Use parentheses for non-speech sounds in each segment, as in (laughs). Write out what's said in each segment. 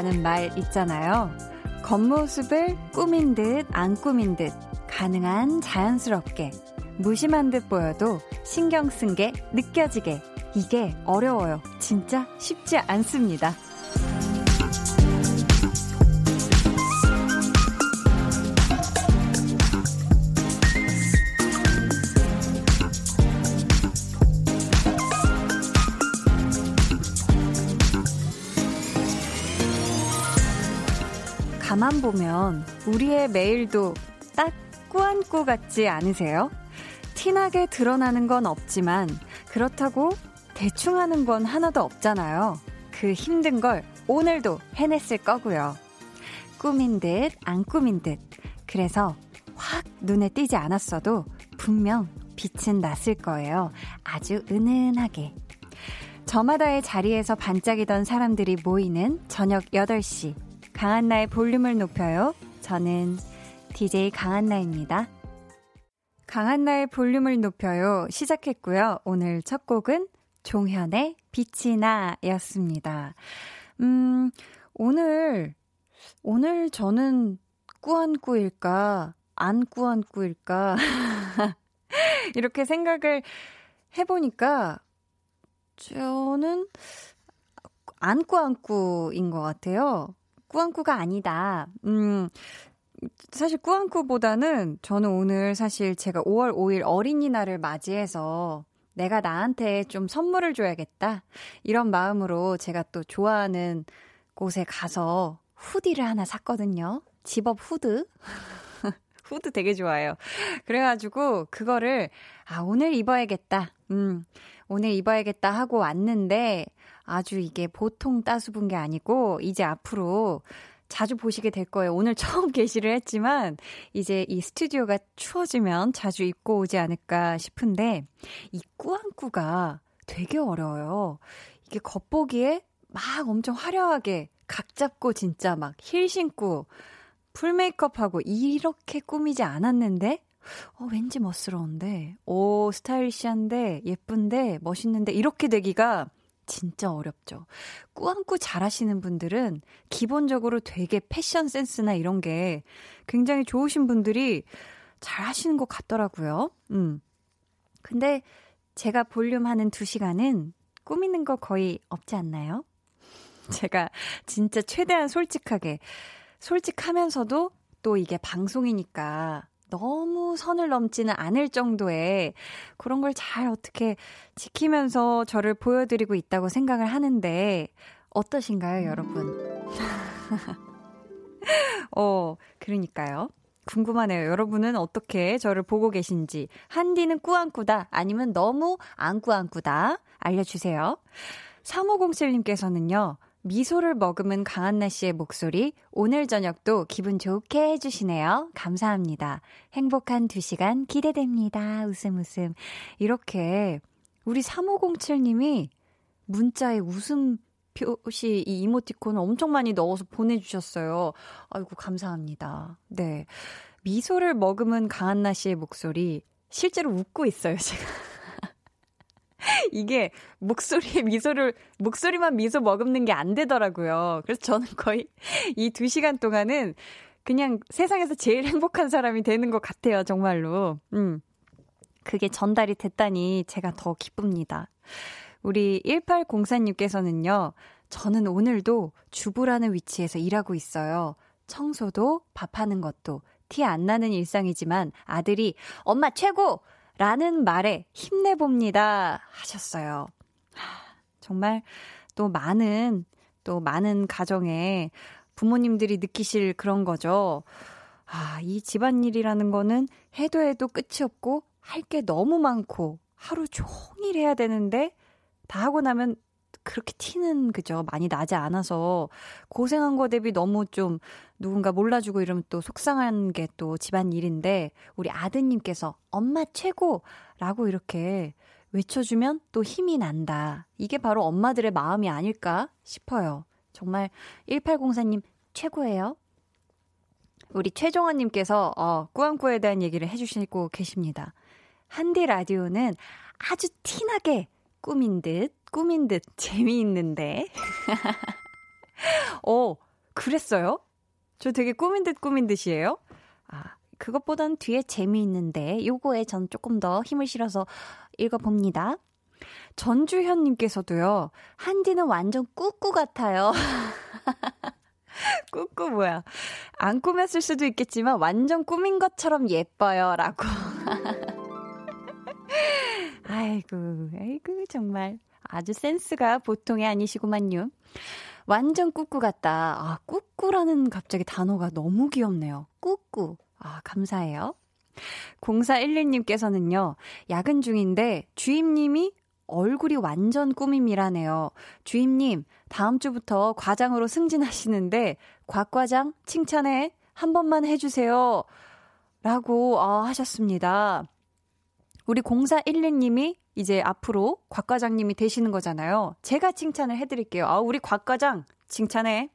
라는 말 있잖아요. 겉모습을 꾸민 듯 안 꾸민 듯 가능한 자연스럽게 무심한 듯 보여도 신경 쓴 게 느껴지게 이게 어려워요. 진짜 쉽지 않습니다. 가만 보면 우리의 매일도 딱 꾸안꾸 같지 않으세요? 티나게 드러나는 건 없지만 그렇다고 대충 하는 건 하나도 없잖아요. 그 힘든 걸 오늘도 해냈을 거고요. 꾸민 듯, 안 꾸민 듯. 그래서 확 눈에 띄지 않았어도 분명 빛은 났을 거예요. 아주 은은하게. 저마다의 자리에서 반짝이던 사람들이 모이는 저녁 8시. 강한나의 볼륨을 높여요. 저는 DJ 강한나입니다. 강한나의 볼륨을 높여요. 시작했고요. 오늘 첫 곡은 종현의 빛이 나 였습니다. 음, 오늘, 오늘 저는 꾸안꾸일까, 안 꾸안꾸일까, (laughs) 이렇게 생각을 해보니까, 저는 안 꾸안꾸인 것 같아요. 꾸안꾸가 아니다. 음, 사실 꾸안꾸보다는 저는 오늘 사실 제가 5월 5일 어린이날을 맞이해서 내가 나한테 좀 선물을 줘야겠다. 이런 마음으로 제가 또 좋아하는 곳에 가서 후디를 하나 샀거든요. 집업 후드. (laughs) 후드 되게 좋아해요. 그래가지고 그거를 아 오늘 입어야겠다. 음 오늘 입어야겠다 하고 왔는데 아주 이게 보통 따순 게 아니고 이제 앞으로 자주 보시게 될 거예요. 오늘 (laughs) 처음 개시를 했지만 이제 이 스튜디오가 추워지면 자주 입고 오지 않을까 싶은데 이 꾸안꾸가 되게 어려워요. 이게 겉보기에 막 엄청 화려하게 각 잡고 진짜 막 힐 신고 full 메이크업하고 이렇게 꾸미지 않았는데 어, 왠지 멋스러운데, 오, 스타일리시한데, 예쁜데, 멋있는데, 이렇게 되기가 진짜 어렵죠. 꾸안꾸 잘 하시는 분들은 기본적으로 되게 패션 센스나 이런 게 굉장히 좋으신 분들이 잘 하시는 것 같더라고요. 음. 근데 제가 볼륨 하는 두 시간은 꾸미는 거 거의 없지 않나요? (laughs) 제가 진짜 최대한 솔직하게, 솔직하면서도 또 이게 방송이니까 너무 선을 넘지는 않을 정도의 그런 걸 잘 어떻게 지키면서 저를 보여드리고 있다고 생각을 하는데 어떠신가요, 여러분? (laughs) 어, 그러니까요. 궁금하네요. 여러분은 어떻게 저를 보고 계신지. 한디는 꾸안꾸다 아니면 너무 안 꾸안꾸다 알려주세요. 3507님께서는요. 미소를 머금은 강한나 씨의 목소리, 오늘 저녁도 기분 좋게 해주시네요. 감사합니다. 행복한 두 시간 기대됩니다. 웃음 웃음. 이렇게, 우리 3507님이 문자에 웃음 표시 이 이모티콘을 엄청 많이 넣어서 보내주셨어요. 아이고, 감사합니다. 네. 미소를 머금은 강한나 씨의 목소리, 실제로 웃고 있어요, 제가. (laughs) 이게 목소리에 미소를, 목소리만 미소 머금는 게 안 되더라고요. 그래서 저는 거의 이 두 시간 동안은 그냥 세상에서 제일 행복한 사람이 되는 것 같아요, 정말로. 음. 그게 전달이 됐다니 제가 더 기쁩니다. 우리 1804님께서는요, 저는 오늘도 주부라는 위치에서 일하고 있어요. 청소도 밥하는 것도 티 안 나는 일상이지만 아들이 엄마 최고! 라는 말에 힘내봅니다. 하셨어요. 정말 또 많은, 또 많은 가정에 부모님들이 느끼실 그런 거죠. 아, 이 집안일이라는 거는 해도 해도 끝이 없고 할 게 너무 많고 하루 종일 해야 되는데 다 하고 나면 그렇게 티는 그죠 많이 나지 않아서 고생한 거 대비 너무 좀 누군가 몰라주고 이러면 또 속상한 게 또 집안 일인데 우리 아드님께서 엄마 최고라고 이렇게 외쳐주면 또 힘이 난다. 이게 바로 엄마들의 마음이 아닐까 싶어요. 정말 1804님 최고예요. 우리 최종원님께서 어, 꾸안꾸에 대한 얘기를 해주시고 계십니다. 한디 라디오는 아주 티나게 꾸민 듯, 꾸민 듯 (laughs) 재미있는데. (laughs) 어, 그랬어요? 저 되게 꾸민 듯 꾸민 듯이에요? 아, 그것보단 뒤에 재미있는데 요거에 전 조금 더 힘을 실어서 읽어봅니다. 전주현님께서도요, 한디는 완전 꾸꾸 같아요. (laughs) 꾸꾸 뭐야. 안 꾸몄을 수도 있겠지만 완전 꾸민 것처럼 예뻐요. 라고. 아이고, 아이고, 정말. 아주 센스가 보통이 아니시구만요. 완전 꾸꾸 같다. 아, 꾸꾸라는 갑자기 단어가 너무 귀엽네요. 꾸꾸. 아, 감사해요. 0411님께서는요, 야근 중인데 주임님이 얼굴이 완전 꾸밈이라네요. 주임님, 다음 주부터 과장으로 승진하시는데, 곽과장 칭찬해 한 번만 해주세요. 라고 어, 하셨습니다. 우리 0411님이 이제 앞으로 곽 과장님이 되시는 거잖아요. 제가 칭찬을 해드릴게요. 아, 우리 곽 과장 칭찬해.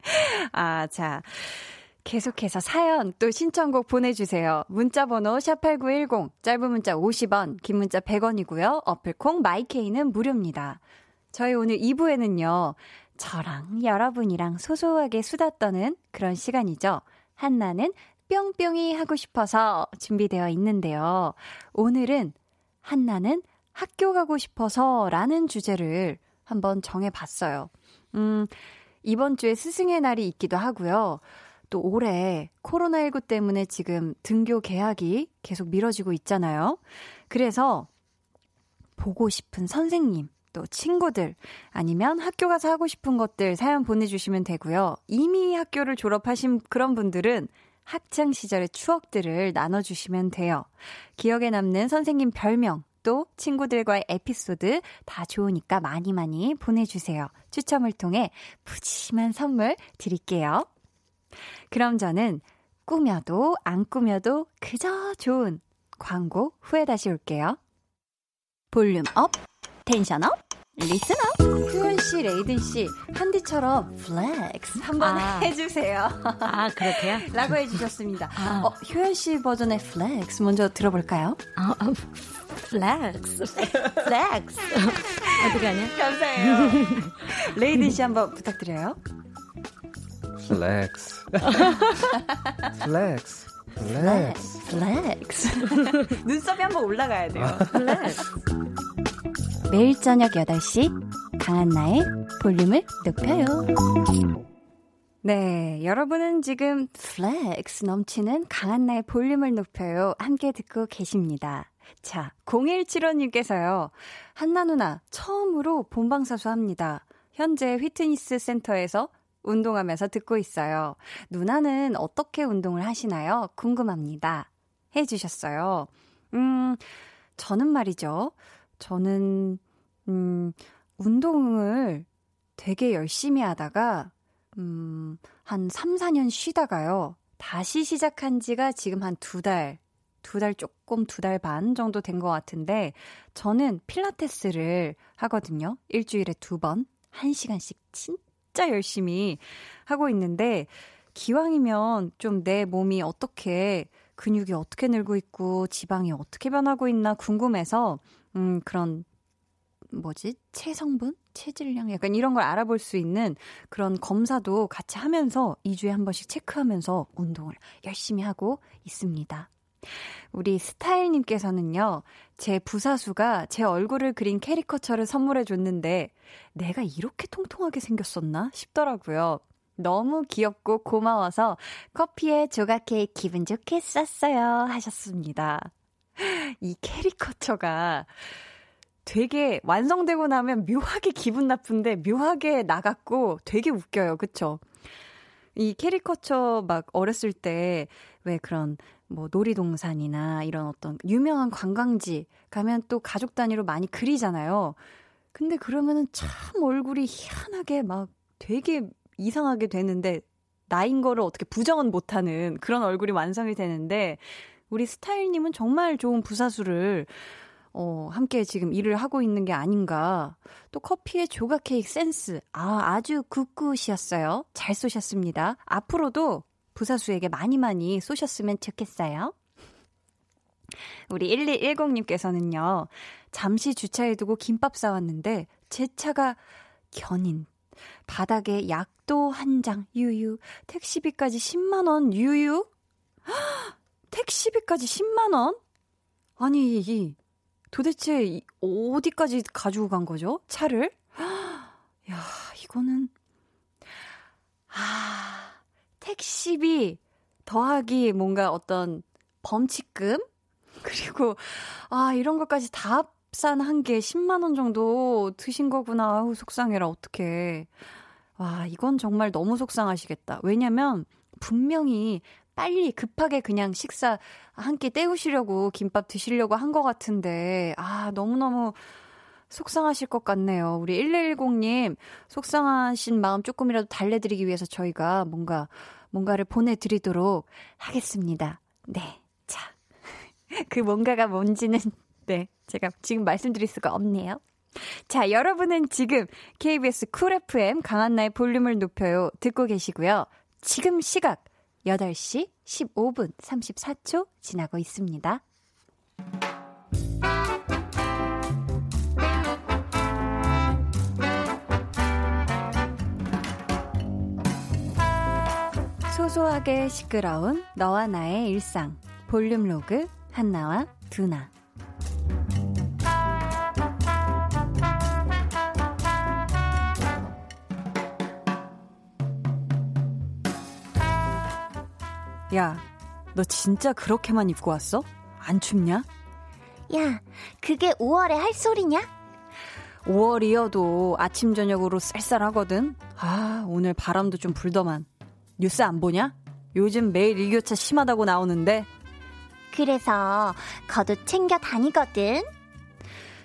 (laughs) 아, 자. 계속해서 사연 또 신청곡 보내주세요. 문자번호 샵8910, 짧은 문자 50원, 긴 문자 100원이고요. 어플콩 마이케이는 무료입니다. 저희 오늘 2부에는요, 저랑 여러분이랑 소소하게 수다 떠는 그런 시간이죠. 한나는 뿅뿅이 하고 싶어서 준비되어 있는데요. 오늘은 한나는 학교 가고 싶어서 라는 주제를 한번 정해봤어요. 음, 이번 주에 스승의 날이 있기도 하고요. 또 올해 코로나19 때문에 지금 등교 개학이 계속 미뤄지고 있잖아요. 그래서 보고 싶은 선생님, 또 친구들, 아니면 학교 가서 하고 싶은 것들 사연 보내주시면 되고요. 이미 학교를 졸업하신 그런 분들은 학창 시절의 추억들을 나눠주시면 돼요. 기억에 남는 선생님 별명, 또 친구들과의 에피소드 다 좋으니까 많이 많이 보내주세요. 추첨을 통해 푸짐한 선물 드릴게요. 그럼 저는 꾸며도 안 꾸며도 그저 좋은 광고 후에 다시 올게요. volume up, tension up, up. 효연 씨, 레이든 씨, 한디처럼 flex 한번 아. (laughs) 해주세요. 아, 그렇게요? (laughs) 라고 해주셨습니다. 아. 어, 효연 씨 버전의 flex 먼저 들어볼까요? 아, 아 flex. flex. (laughs) 어떻게 하냐? 감사해요. 레이든 씨 한번 부탁드려요. flex. flex. flex. flex. 눈썹이 한번 올라가야 돼요. flex. 매일 저녁 8시 강한나의 볼륨을 높여요. 네, 여러분은 지금 flex 넘치는 강한나의 볼륨을 높여요. 함께 듣고 계십니다. 자, 0175님께서요. 한나 누나, 처음으로 본방사수 합니다. 현재 휘트니스 센터에서 운동하면서 듣고 있어요. 누나는 어떻게 운동을 하시나요? 궁금합니다. 해주셨어요. 음, 저는 말이죠. 저는, 음, 운동을 되게 열심히 하다가, 음, 한 3, 4년 쉬다가요. 다시 시작한 지가 지금 한 두 달, 두 달 조금 두 달 반 정도 된 것 같은데, 저는 필라테스를 하거든요. 일주일에 두 번, 한 시간씩 진짜 열심히 하고 있는데 기왕이면 좀 내 몸이 어떻게 근육이 어떻게 늘고 있고 지방이 어떻게 변하고 있나 궁금해서 음 그런 뭐지? 체성분? 체질량? 약간 이런 걸 알아볼 수 있는 그런 검사도 같이 하면서 2주에 한 번씩 체크하면서 운동을 열심히 하고 있습니다. 우리 스타일님께서는요, 제 부사수가 제 얼굴을 그린 캐리커처를 선물해 줬는데, 내가 이렇게 통통하게 생겼었나 싶더라고요. 너무 귀엽고 고마워서 커피에 조각 케이크 기분 좋게 쐈어요. 하셨습니다. 이 캐리커처가 되게 완성되고 나면 묘하게 기분 나쁜데 묘하게 나 같고 되게 웃겨요. 그쵸? 이 캐리커처 막 어렸을 때 왜 그런 뭐 놀이동산이나 이런 어떤 유명한 관광지 가면 또 가족 단위로 많이 그리잖아요. 근데 그러면은 참 얼굴이 희한하게 막 되게 이상하게 되는데 나인 거를 어떻게 부정은 못하는 그런 얼굴이 완성이 되는데 우리 스타일님은 정말 좋은 부사수를 어, 함께 지금 일을 하고 있는 게 아닌가. 또 커피의 조각 케이크 센스. 아, 아주 굿굿이었어요. 잘 쏘셨습니다. 앞으로도 부사수에게 많이 많이 쏘셨으면 좋겠어요. 우리 1210님께서는요, 잠시 주차해두고 김밥 싸왔는데, 제 차가 견인. 바닥에 약도 한 장, 유유. 택시비까지 10만원, 유유? 택시비까지 10만 원? 아니, 이, 도대체 어디까지 가지고 간 거죠? 차를? (gasps) 야, 이거는, 아, 택시비 더하기 뭔가 어떤 범칙금? 그리고, 아, 이런 것까지 다 합산한 게 10만 원 정도 드신 거구나. 아우, 속상해라, 어떡해. 와, 이건 정말 너무 속상하시겠다. 왜냐면, 분명히 빨리 급하게 그냥 식사 한 끼 때우시려고 김밥 드시려고 한 것 같은데, 아, 너무너무 속상하실 것 같네요. 우리 1110님, 속상하신 마음 조금이라도 달래드리기 위해서 저희가 뭔가, 뭔가를 보내드리도록 하겠습니다. 네. 자. (laughs) 그 뭔가가 뭔지는, 네. 제가 지금 말씀드릴 수가 없네요. 자, 여러분은 지금 KBS 쿨 FM 강한나의 볼륨을 높여요. 듣고 계시고요. 지금 시각 8시 15분 34초 지나고 있습니다. 소소하게 시끄러운 너와 나의 일상 볼륨 로그 한나와 두나 야, 너 진짜 그렇게만 입고 왔어? 안 춥냐? 야, 그게 5월에 할 소리냐? 5월이어도 아침 저녁으로 쌀쌀하거든. 아, 오늘 바람도 좀 불더만. 뉴스 안 보냐? 요즘 매일 일교차 심하다고 나오는데. 그래서 겉옷 챙겨 다니거든.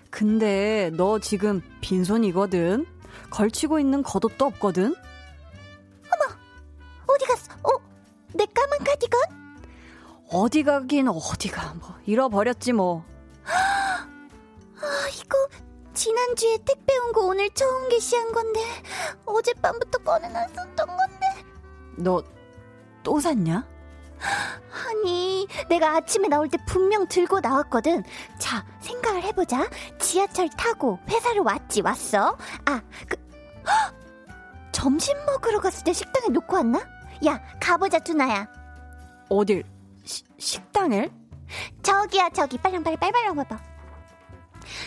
근데 너 지금 빈손이거든. 걸치고 있는 겉옷도 없거든. 어머, 어디 갔어? 어, 내 까만 카디건? 어디 가긴 어디가 뭐 잃어버렸지 뭐. 아, 이거 지난주에 택배 온 거 오늘 처음 게시한 건데 어젯밤부터 꺼내놨었던 건데. 너 또 샀냐? 아니, 내가 아침에 나올 때 분명 들고 나왔거든. 자, 생각을 해보자. 지하철 타고 회사를 왔지, 왔어? 아, 그, 헉! (gasps) 점심 먹으러 갔을 때 식당에 놓고 왔나? 야, 가보자, 두나야. 어딜? 시, 식당을? 저기야, 저기. 빨랑빨랑, 빨빨랑 봐봐.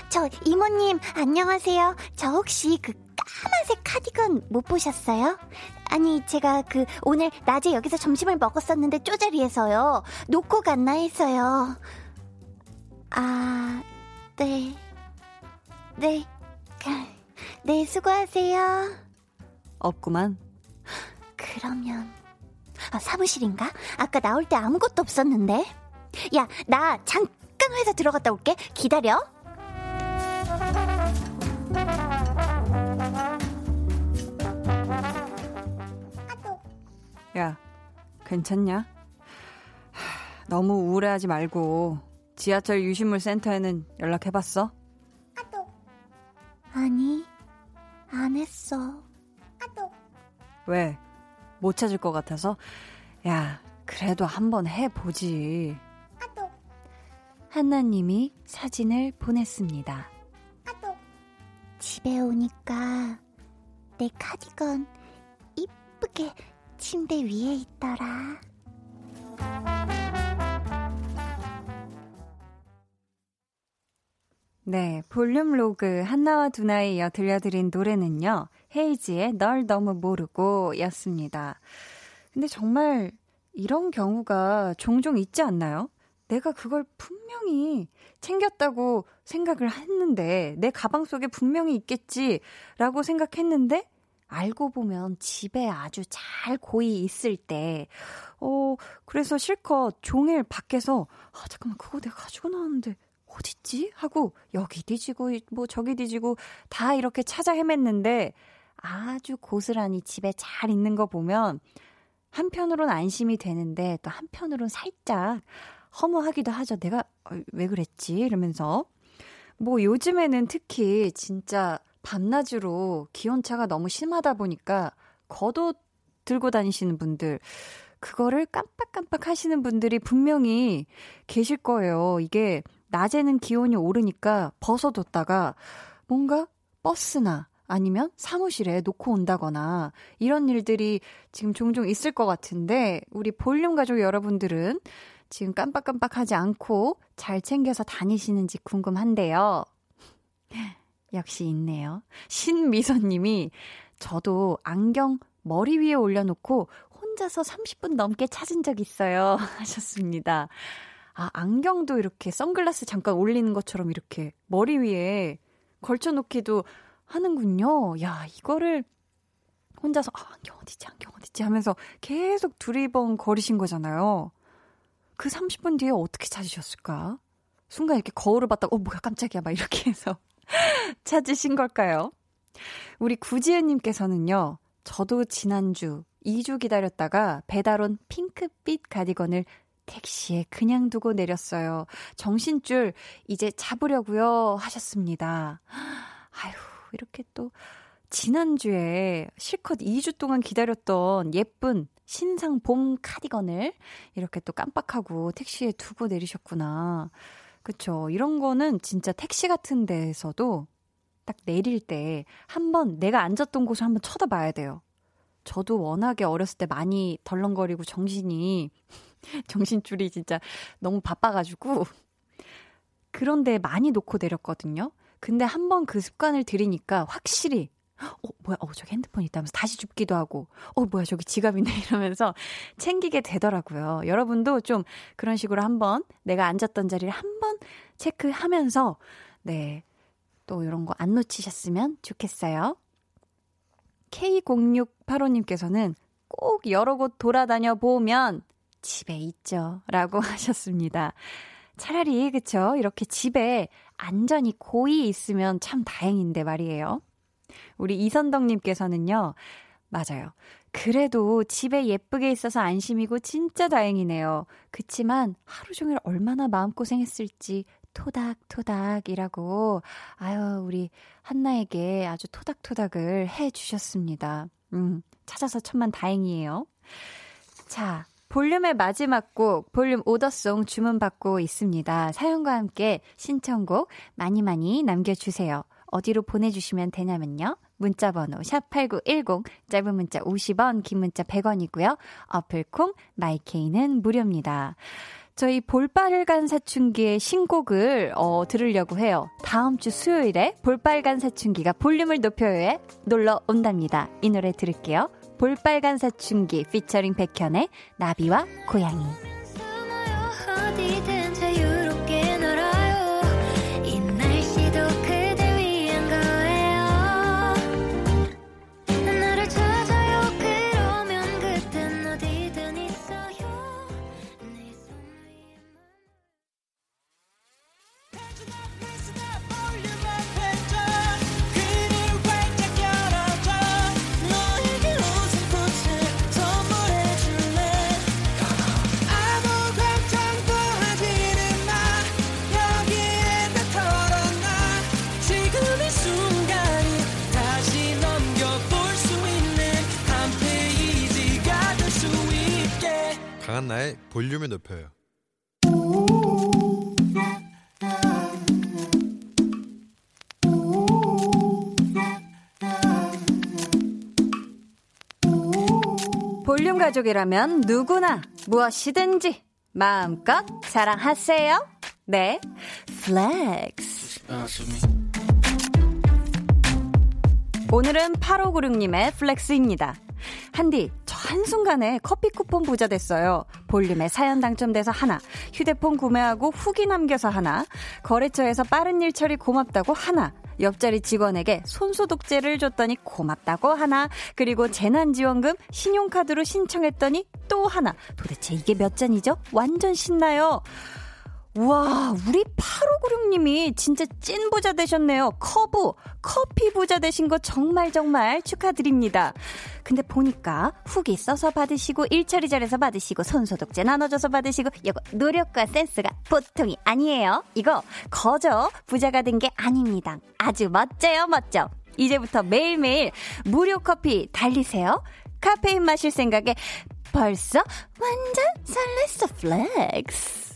저, 이모님, 안녕하세요. 저 혹시 그 까만색 카디건 못 보셨어요? 아니, 제가 그, 오늘 낮에 여기서 점심을 먹었었는데 쪼자리에서요. 놓고 갔나 했어요. 아, 네. 네. 네, 수고하세요. 없구만. 그러면, 아, 사무실인가? 아까 나올 때 아무것도 없었는데. 야, 나 잠깐 회사 들어갔다 올게. 기다려. 야, 괜찮냐? 하, 너무 우울해하지 말고 지하철 유실물 센터에는 연락해봤어? 아니, 안 했어. 왜? 못 찾을 것 같아서? 야, 그래도 한번 해보지. 한나님이 사진을 보냈습니다. 집에 오니까 내 카디건 이쁘게 침대 위에 있더라. 네, 볼륨 로그 한나와 두나에 이어 들려드린 노래는요, 헤이지의 널 너무 모르고 였습니다. 근데 정말 이런 경우가 종종 있지 않나요? 내가 그걸 분명히 챙겼다고 생각을 했는데, 내 가방 속에 분명히 있겠지라고 생각했는데, 알고 보면 집에 아주 잘 고이 있을 때, 어, 그래서 실컷 종일 밖에서, 아, 잠깐만, 그거 내가 가지고 나왔는데, 어딨지? 하고, 여기 뒤지고, 뭐, 저기 뒤지고, 다 이렇게 찾아 헤맸는데, 아주 고스란히 집에 잘 있는 거 보면, 한편으론 안심이 되는데, 또 한편으론 살짝 허무하기도 하죠. 내가, 어, 왜 그랬지? 이러면서. 뭐, 요즘에는 특히 진짜 밤낮으로 기온차가 너무 심하다 보니까, 겉옷 들고 다니시는 분들, 그거를 깜빡깜빡 하시는 분들이 분명히 계실 거예요. 이게 낮에는 기온이 오르니까 벗어뒀다가 뭔가 버스나 아니면 사무실에 놓고 온다거나 이런 일들이 지금 종종 있을 것 같은데 우리 볼륨 가족 여러분들은 지금 깜빡깜빡하지 않고 잘 챙겨서 다니시는지 궁금한데요. (laughs) 역시 있네요. 신미선님이 저도 안경 머리 위에 올려놓고 혼자서 30분 넘게 찾은 적 있어요. (laughs) 하셨습니다. 아, 안경도 이렇게 선글라스 잠깐 올리는 것처럼 이렇게 머리 위에 걸쳐놓기도 하는군요. 야, 이거를 혼자서, 아, 안경 어디지, 안경 어디지 하면서 계속 두리번 거리신 거잖아요. 그 30분 뒤에 어떻게 찾으셨을까? 순간 이렇게 거울을 봤다가, 어, 뭐야, 깜짝이야. 막 이렇게 해서 (laughs) 찾으신 걸까요? 우리 구지은님께서는요, 저도 지난주 2주 기다렸다가 배달 온 핑크빛 가디건을 택시에 그냥 두고 내렸어요. 정신줄 이제 잡으려고요 하셨습니다. 아휴, 이렇게 또 지난주에 실컷 2주 동안 기다렸던 예쁜 신상 봄 카디건을 이렇게 또 깜빡하고 택시에 두고 내리셨구나. 그쵸. 이런 거는 진짜 택시 같은 데에서도 딱 내릴 때 한번 내가 앉았던 곳을 한번 쳐다봐야 돼요. 저도 워낙에 어렸을 때 많이 덜렁거리고 정신이, (laughs) 정신줄이 진짜 너무 바빠가지고, 그런데 많이 놓고 내렸거든요. 근데 한 번 그 습관을 들이니까 확실히 어, 뭐야, 어, 저기 핸드폰 있다면서 다시 줍기도 하고, 어, 뭐야, 저기 지갑이네, (laughs) 이러면서 챙기게 되더라고요. 여러분도 좀 그런 식으로 한번 내가 앉았던 자리를 한번 체크하면서, 네, 또 이런 거 안 놓치셨으면 좋겠어요. K0685님께서는 꼭 여러 곳 돌아다녀 보면 집에 있죠. 라고 (laughs) 하셨습니다. 차라리, 그쵸? 이렇게 집에 안전히 고이 있으면 참 다행인데 말이에요. 우리 이선덕님께서는요, 맞아요. 그래도 집에 예쁘게 있어서 안심이고 진짜 다행이네요. 그치만 하루 종일 얼마나 마음고생했을지 토닥토닥이라고, 아유, 우리 한나에게 아주 토닥토닥을 해 주셨습니다. 음, 찾아서 천만 다행이에요. 자, 볼륨의 마지막 곡, 볼륨 오더송 주문받고 있습니다. 사연과 함께 신청곡 많이 많이 남겨주세요. 어디로 보내주시면 되냐면요. 문자번호 샵8910, 짧은 문자 50원, 긴 문자 100원이고요. 어플콩, 마이케이는 무료입니다. 저희 볼빨간 사춘기의 신곡을 어, 들으려고 해요. 다음 주 수요일에 볼빨간 사춘기가 볼륨을 높여요에 놀러 온답니다. 이 노래 들을게요. 볼빨간 사춘기 피처링 백현의 나비와 고양이. 높여요. 볼륨 가족이라면 누구나 무엇이든지 마음껏 자랑하세요. 네, flex. 오늘은 8596님의 flex입니다. 한디, 저 한순간에 커피 쿠폰 부자 됐어요. 볼륨에 사연 당첨돼서 하나, 휴대폰 구매하고 후기 남겨서 하나, 거래처에서 빠른 일 처리 고맙다고 하나, 옆자리 직원에게 손소독제를 줬더니 고맙다고 하나, 그리고 재난지원금 신용카드로 신청했더니 또 하나. 도대체 이게 몇 잔이죠? 완전 신나요. 와, 우리 8596님이 진짜 찐 부자 되셨네요. 커브, 커피 부자 되신 거 정말 정말 축하드립니다. 근데 보니까 후기 써서 받으시고, 일처리 잘해서 받으시고, 손소독제 나눠줘서 받으시고, 이거 노력과 센스가 보통이 아니에요. 이거 거저 부자가 된 게 아닙니다. 아주 멋져요, 멋져. 이제부터 매일매일 무료 커피 달리세요. 카페인 마실 생각에 벌써 완전 설렜어, flex.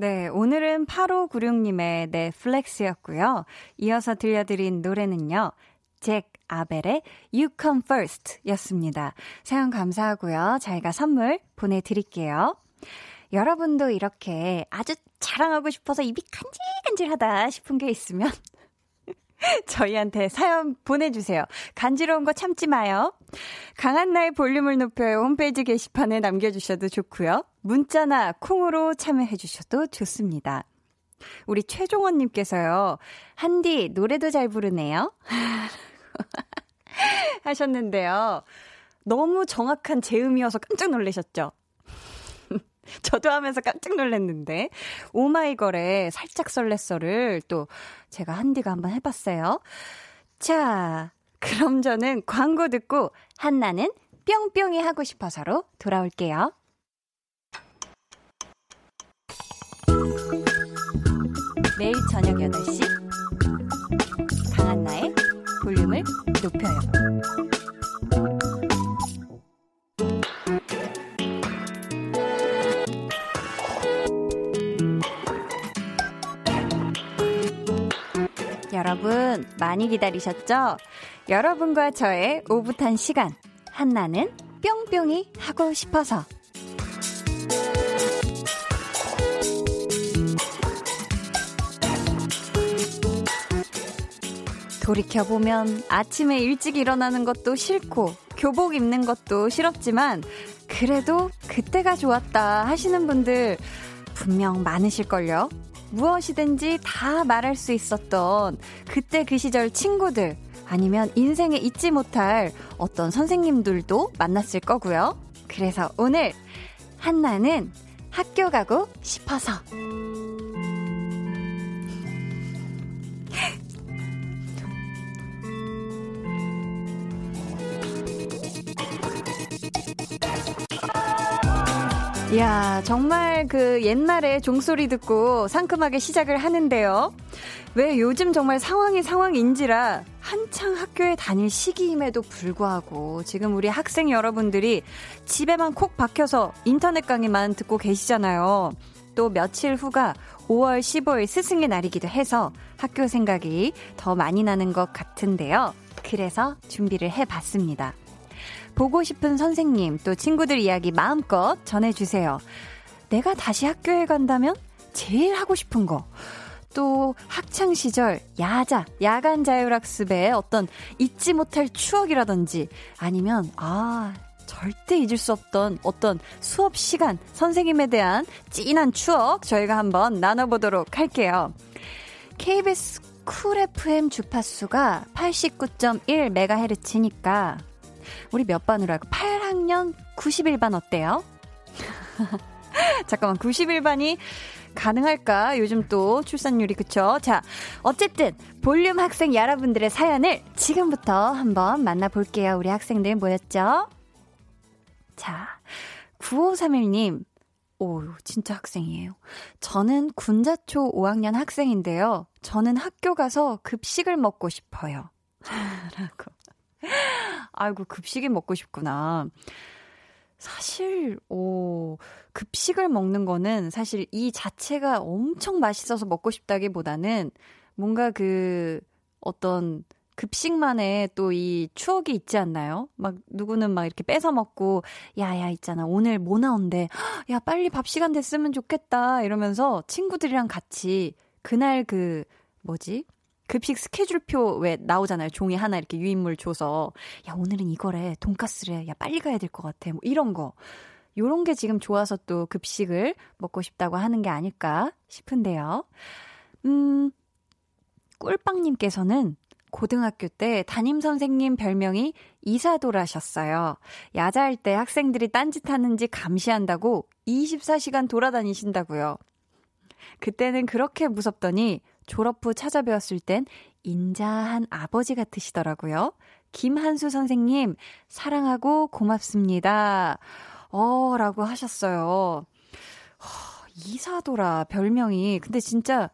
네, 오늘은 8596님의 넷플렉스였고요. 이어서 들려드린 노래는요. 잭 아벨의 You Come First 였습니다. 사연 감사하고요. 저희가 선물 보내드릴게요. 여러분도 이렇게 아주 자랑하고 싶어서 입이 간질간질하다 싶은 게 있으면 (laughs) 저희한테 사연 보내주세요. 간지러운 거 참지 마요. 강한나의 볼륨을 높여요. 홈페이지 게시판에 남겨주셔도 좋고요. 문자나 콩으로 참여해주셔도 좋습니다. 우리 최종원님께서요. 한디 노래도 잘 부르네요. (laughs) 하셨는데요. 너무 정확한 제음이어서 깜짝 놀라셨죠? (laughs) 저도 하면서 깜짝 놀랐는데 오마이걸의 살짝 설렜어를 또 제가 한디가 한번 해봤어요. 자, 그럼 저는 광고 듣고 한나는 뿅뿅이 하고 싶어서로 돌아올게요. 매일 저녁 8시 강한나의 볼륨을 높여요. 여러분 많이 기다리셨죠? 여러분과 저의 오붓한 시간 한나는 뿅뿅이 하고 싶어서 돌이켜보면 아침에 일찍 일어나는 것도 싫고 교복 입는 것도 싫었지만 그래도 그때가 좋았다 하시는 분들 분명 많으실걸요? 무엇이든지 다 말할 수 있었던 그때 그 시절 친구들 아니면 인생에 잊지 못할 어떤 선생님들도 만났을 거고요. 그래서 오늘 한나는 학교 가고 싶어서 야, 정말 그 옛날에 종소리 듣고 상큼하게 시작을 하는데요. 왜 요즘 정말 상황이 상황인지라 한창 학교에 다닐 시기임에도 불구하고 지금 우리 학생 여러분들이 집에만 콕 박혀서 인터넷 강의만 듣고 계시잖아요. 또 며칠 후가 5월 15일 스승의 날이기도 해서 학교 생각이 더 많이 나는 것 같은데요. 그래서 준비를 해봤습니다. 보고 싶은 선생님, 또 친구들 이야기 마음껏 전해주세요. 내가 다시 학교에 간다면 제일 하고 싶은 거. 또 학창 시절 야자, 야간 자율학습의 어떤 잊지 못할 추억이라든지 아니면 아 절대 잊을 수 없던 어떤 수업 시간, 선생님에 대한 찐한 추억 저희가 한번 나눠보도록 할게요. KBS 쿨 FM 주파수가 89.1MHz니까 우리 몇 반으로 할까? 8학년 91반 어때요? (laughs) 잠깐만, 91반이 가능할까? 요즘 또 출산율이 그쵸? 자, 어쨌든 볼륨 학생 여러분들의 사연을 지금부터 한번 만나볼게요. 우리 학생들 모였죠? 자, 9531님. 오, 진짜 학생이에요. 저는 군자초 5학년 학생인데요. 저는 학교 가서 급식을 먹고 싶어요. (laughs) 라고. 아이고, 급식이 먹고 싶구나. 사실, 오, 급식을 먹는 거는 사실 이 자체가 엄청 맛있어서 먹고 싶다기 보다는 뭔가 그 어떤 급식만의 또 이 추억이 있지 않나요? 막 누구는 막 이렇게 뺏어 먹고 야야 있잖아 오늘 뭐 나온대 (gasps) 야 빨리 밥 시간 됐으면 좋겠다 이러면서 친구들이랑 같이 그날 그 뭐지 급식 스케줄표 왜 나오잖아요. 종이 하나 이렇게 유인물 줘서 야 오늘은 이거래 돈까스래 야 빨리 가야 될 것 같아 뭐 이런 거 요런 게 지금 좋아서 또 급식을 먹고 싶다고 하는 게 아닐까 싶은데요. 음 꿀빵님께서는 고등학교 때 담임 선생님 별명이 이사도라셨어요. 야자할 때 학생들이 딴짓하는지 감시한다고 24시간 돌아다니신다고요. 그때는 그렇게 무섭더니 졸업 후 찾아뵈었을 땐 인자한 아버지 같으시더라고요. 김한수 선생님, 사랑하고 고맙습니다. 어, 라고 하셨어요. 허, 이사도라, 별명이. 근데 진짜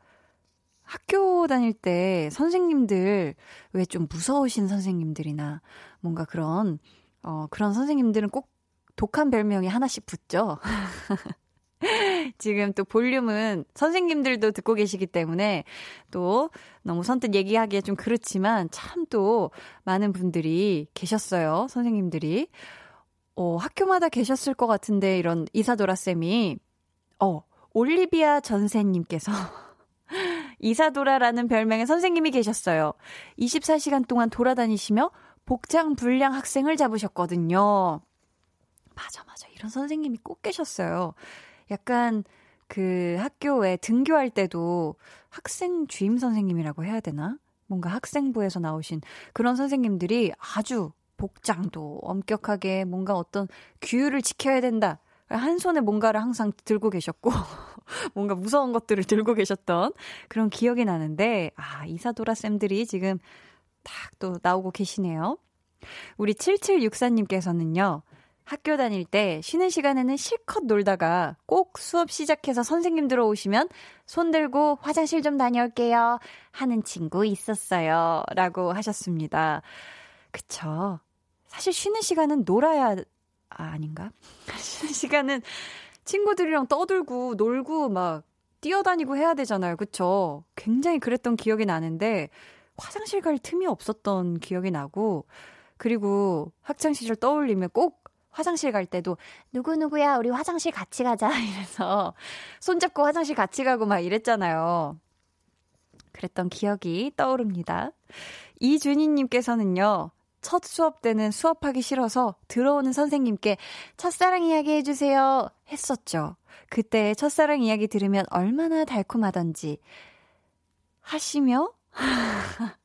학교 다닐 때 선생님들, 왜 좀 무서우신 선생님들이나 뭔가 그런, 어, 그런 선생님들은 꼭 독한 별명이 하나씩 붙죠. (laughs) (laughs) 지금 또 볼륨은 선생님들도 듣고 계시기 때문에 또 너무 선뜻 얘기하기에 좀 그렇지만 참 또 많은 분들이 계셨어요. 선생님들이. 어, 학교마다 계셨을 것 같은데 이런 이사도라쌤이 어, 올리비아 전세님께서 (laughs) 이사도라라는 별명의 선생님이 계셨어요. 24시간 동안 돌아다니시며 복장 불량 학생을 잡으셨거든요. 맞아, 맞아. 이런 선생님이 꼭 계셨어요. 약간 그 학교에 등교할 때도 학생 주임 선생님이라고 해야 되나? 뭔가 학생부에서 나오신 그런 선생님들이 아주 복장도 엄격하게 뭔가 어떤 규율을 지켜야 된다. 한 손에 뭔가를 항상 들고 계셨고, (laughs) 뭔가 무서운 것들을 들고 계셨던 그런 기억이 나는데, 아, 이사도라 쌤들이 지금 딱 또 나오고 계시네요. 우리 7764님께서는요, 학교 다닐 때 쉬는 시간에는 실컷 놀다가 꼭 수업 시작해서 선생님 들어오시면 손 들고 화장실 좀 다녀올게요 하는 친구 있었어요. 라고 하셨습니다. 그쵸. 사실 쉬는 시간은 놀아야, 아, 아닌가? (laughs) 쉬는 시간은 친구들이랑 떠들고 놀고 막 뛰어다니고 해야 되잖아요. 그쵸? 굉장히 그랬던 기억이 나는데 화장실 갈 틈이 없었던 기억이 나고 그리고 학창시절 떠올리면 꼭 화장실 갈 때도 누구누구야 우리 화장실 같이 가자 (laughs) 이래서 손잡고 화장실 같이 가고 막 이랬잖아요. 그랬던 기억이 떠오릅니다. 이준희님께서는요. 첫 수업 때는 수업하기 싫어서 들어오는 선생님께 첫사랑 이야기 해주세요 했었죠. 그때 첫사랑 이야기 들으면 얼마나 달콤하던지 하시며 (laughs)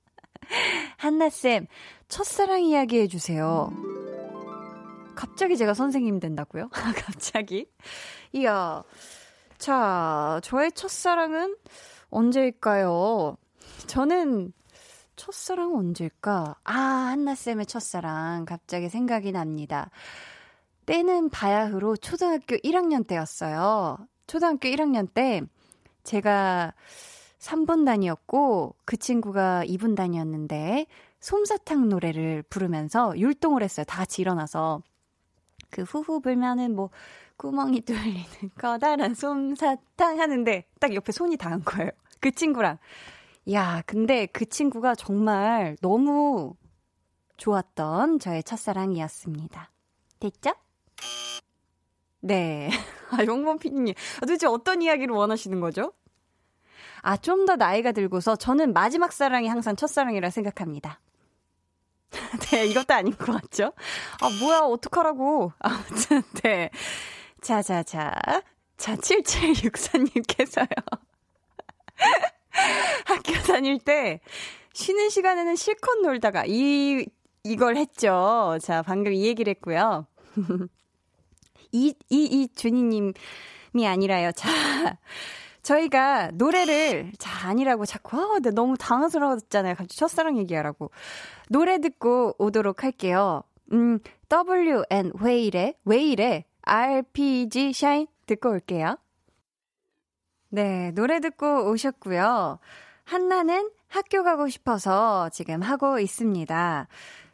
한나쌤 첫사랑 이야기 해주세요. 갑자기 제가 선생님 된다고요? (laughs) 갑자기? 이야. 자, 저의 첫사랑은 언제일까요? 저는 첫사랑 언제일까? 아, 한나쌤의 첫사랑. 갑자기 생각이 납니다. 때는 바야흐로 초등학교 1학년 때였어요. 초등학교 1학년 때 제가 3분단이었고 그 친구가 2분단이었는데 솜사탕 노래를 부르면서 율동을 했어요. 다 같이 일어나서. 그 후후 불면은 뭐 구멍이 (laughs) 뚫리는 커다란 솜사탕 하는데 딱 옆에 손이 닿은 거예요. 그 친구랑. 야, 근데 그 친구가 정말 너무 좋았던 저의 첫사랑이었습니다. 됐죠? 네. (laughs) 아, 용범 피디님. 도대체 어떤 이야기를 원하시는 거죠? 아, 좀 더 나이가 들고서 저는 마지막 사랑이 항상 첫사랑이라 생각합니다. (laughs) 네, 이것도 아닌 것 같죠? 아, 뭐야, 어떡하라고. 아무튼, 네. 자, 자, 자. 자, 7764님께서요. (laughs) 학교 다닐 때 쉬는 시간에는 실컷 놀다가 이, 이걸 했죠. 자, 방금 이 얘기를 했고요. (laughs) 이, 이, 이 준이님이 아니라요. 자, 저희가 노래를 자 아니라고 자꾸 아, 근데 너무 당황스러웠잖아요. 갑자기 첫사랑 얘기하라고 노래 듣고 오도록 할게요. 음 WN 웨일의 웨일의 RPG 샤인 듣고 올게요. 네 노래 듣고 오셨고요. 한나는 학교 가고 싶어서 지금 하고 있습니다.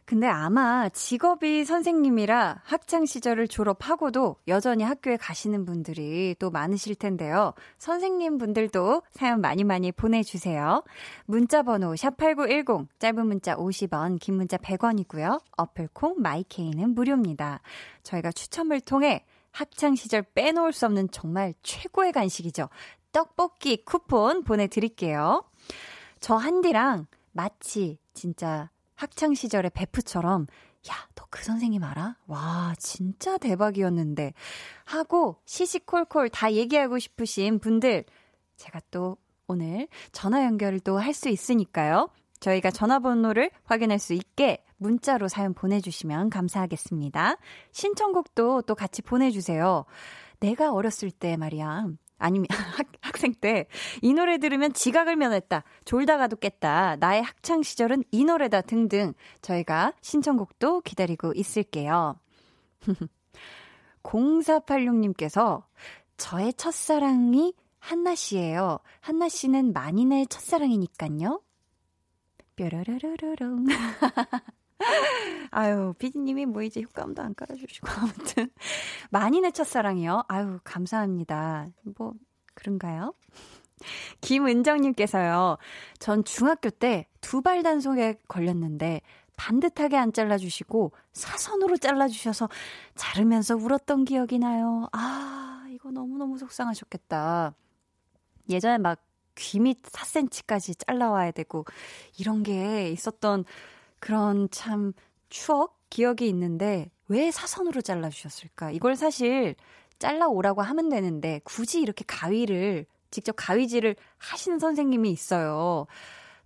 근데 아마 직업이 선생님이라 학창 시절을 졸업하고도 여전히 학교에 가시는 분들이 또 많으실 텐데요. 선생님 분들도 사연 많이 많이 보내주세요. 문자 번호 샵8910, 짧은 문자 50원, 긴 문자 100원이고요. 어플콩, 마이케이는 무료입니다. 저희가 추첨을 통해 학창 시절 빼놓을 수 없는 정말 최고의 간식이죠. 떡볶이 쿠폰 보내드릴게요. 저 한디랑 마치 진짜 학창 시절의 베프처럼 야, 너 그 선생님 알아? 와, 진짜 대박이었는데. 하고 시시콜콜 다 얘기하고 싶으신 분들 제가 또 오늘 전화 연결을 또 할 수 있으니까요. 저희가 전화번호를 확인할 수 있게 문자로 사연 보내주시면 감사하겠습니다. 신청곡도 또 같이 보내주세요. 내가 어렸을 때 말이야. 아니면 (laughs) 학, 학생 때 이 노래 들으면 지각을 면했다. 졸다가도 깼다. 나의 학창 시절은 이 노래다 등등 저희가 신청곡도 기다리고 있을게요. (laughs) 0486님께서 저의 첫사랑이 한나 씨예요. 한나 씨는 만인의 첫사랑이니깐요. 뾰로로로롱. (laughs) 아유, 피디님이 뭐 이제 효과음도 안 깔아주시고, 아무튼. 많이 내 첫사랑이요. 아유, 감사합니다. 뭐, 그런가요? 김은정님께서요, 전 중학교 때 두발 단속에 걸렸는데, 반듯하게 안 잘라주시고, 사선으로 잘라주셔서, 자르면서 울었던 기억이 나요. 아, 이거 너무너무 속상하셨겠다. 예전에 막 귀밑 4cm까지 잘라와야 되고, 이런 게 있었던 그런 참 추억, 기억이 있는데, 왜 사선으로 잘라주셨을까? 이걸 사실 잘라오라고 하면 되는데, 굳이 이렇게 가위를 직접 가위질을 하시는 선생님이 있어요.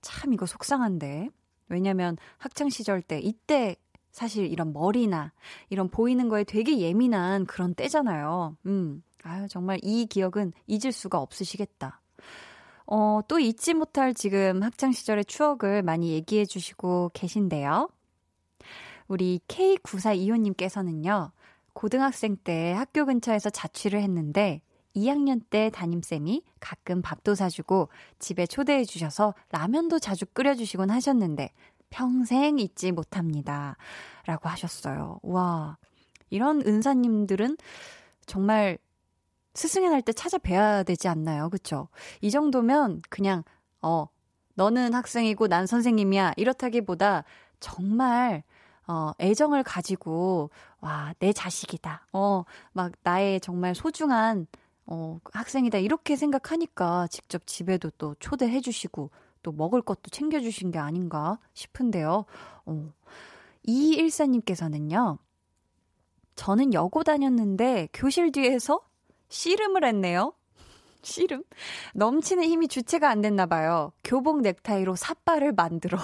참 이거 속상한데. 왜냐면 학창 시절 때 이때 사실 이런 머리나 이런 보이는 거에 되게 예민한 그런 때잖아요. 음. 아유, 정말 이 기억은 잊을 수가 없으시겠다. 어, 또 잊지 못할 지금 학창 시절의 추억을 많이 얘기해 주시고 계신데요. 우리 K9425님께서는요, 고등학생 때 학교 근처에서 자취를 했는데, 2학년 때 담임쌤이 가끔 밥도 사주고 집에 초대해 주셔서 라면도 자주 끓여주시곤 하셨는데 평생 잊지 못합니다. 라고 하셨어요. 와, 이런 은사님들은 정말 스승의 날 때 찾아뵈야 되지 않나요? 그쵸? 이 정도면 그냥, 어, 너는 학생이고 난 선생님이야. 이렇다기보다 정말 어, 애정을 가지고, 와, 내 자식이다. 어, 막 나의 정말 소중한 어, 학생이다. 이렇게 생각하니까 직접 집에도 또 초대해 주시고 또 먹을 것도 챙겨 주신 게 아닌가 싶은데요. 어. 이일사님께서는요. 저는 여고 다녔는데 교실 뒤에서 씨름을 했네요. (laughs) 씨름? 넘치는 힘이 주체가 안 됐나 봐요. 교복 넥타이로 삿발을 만들어.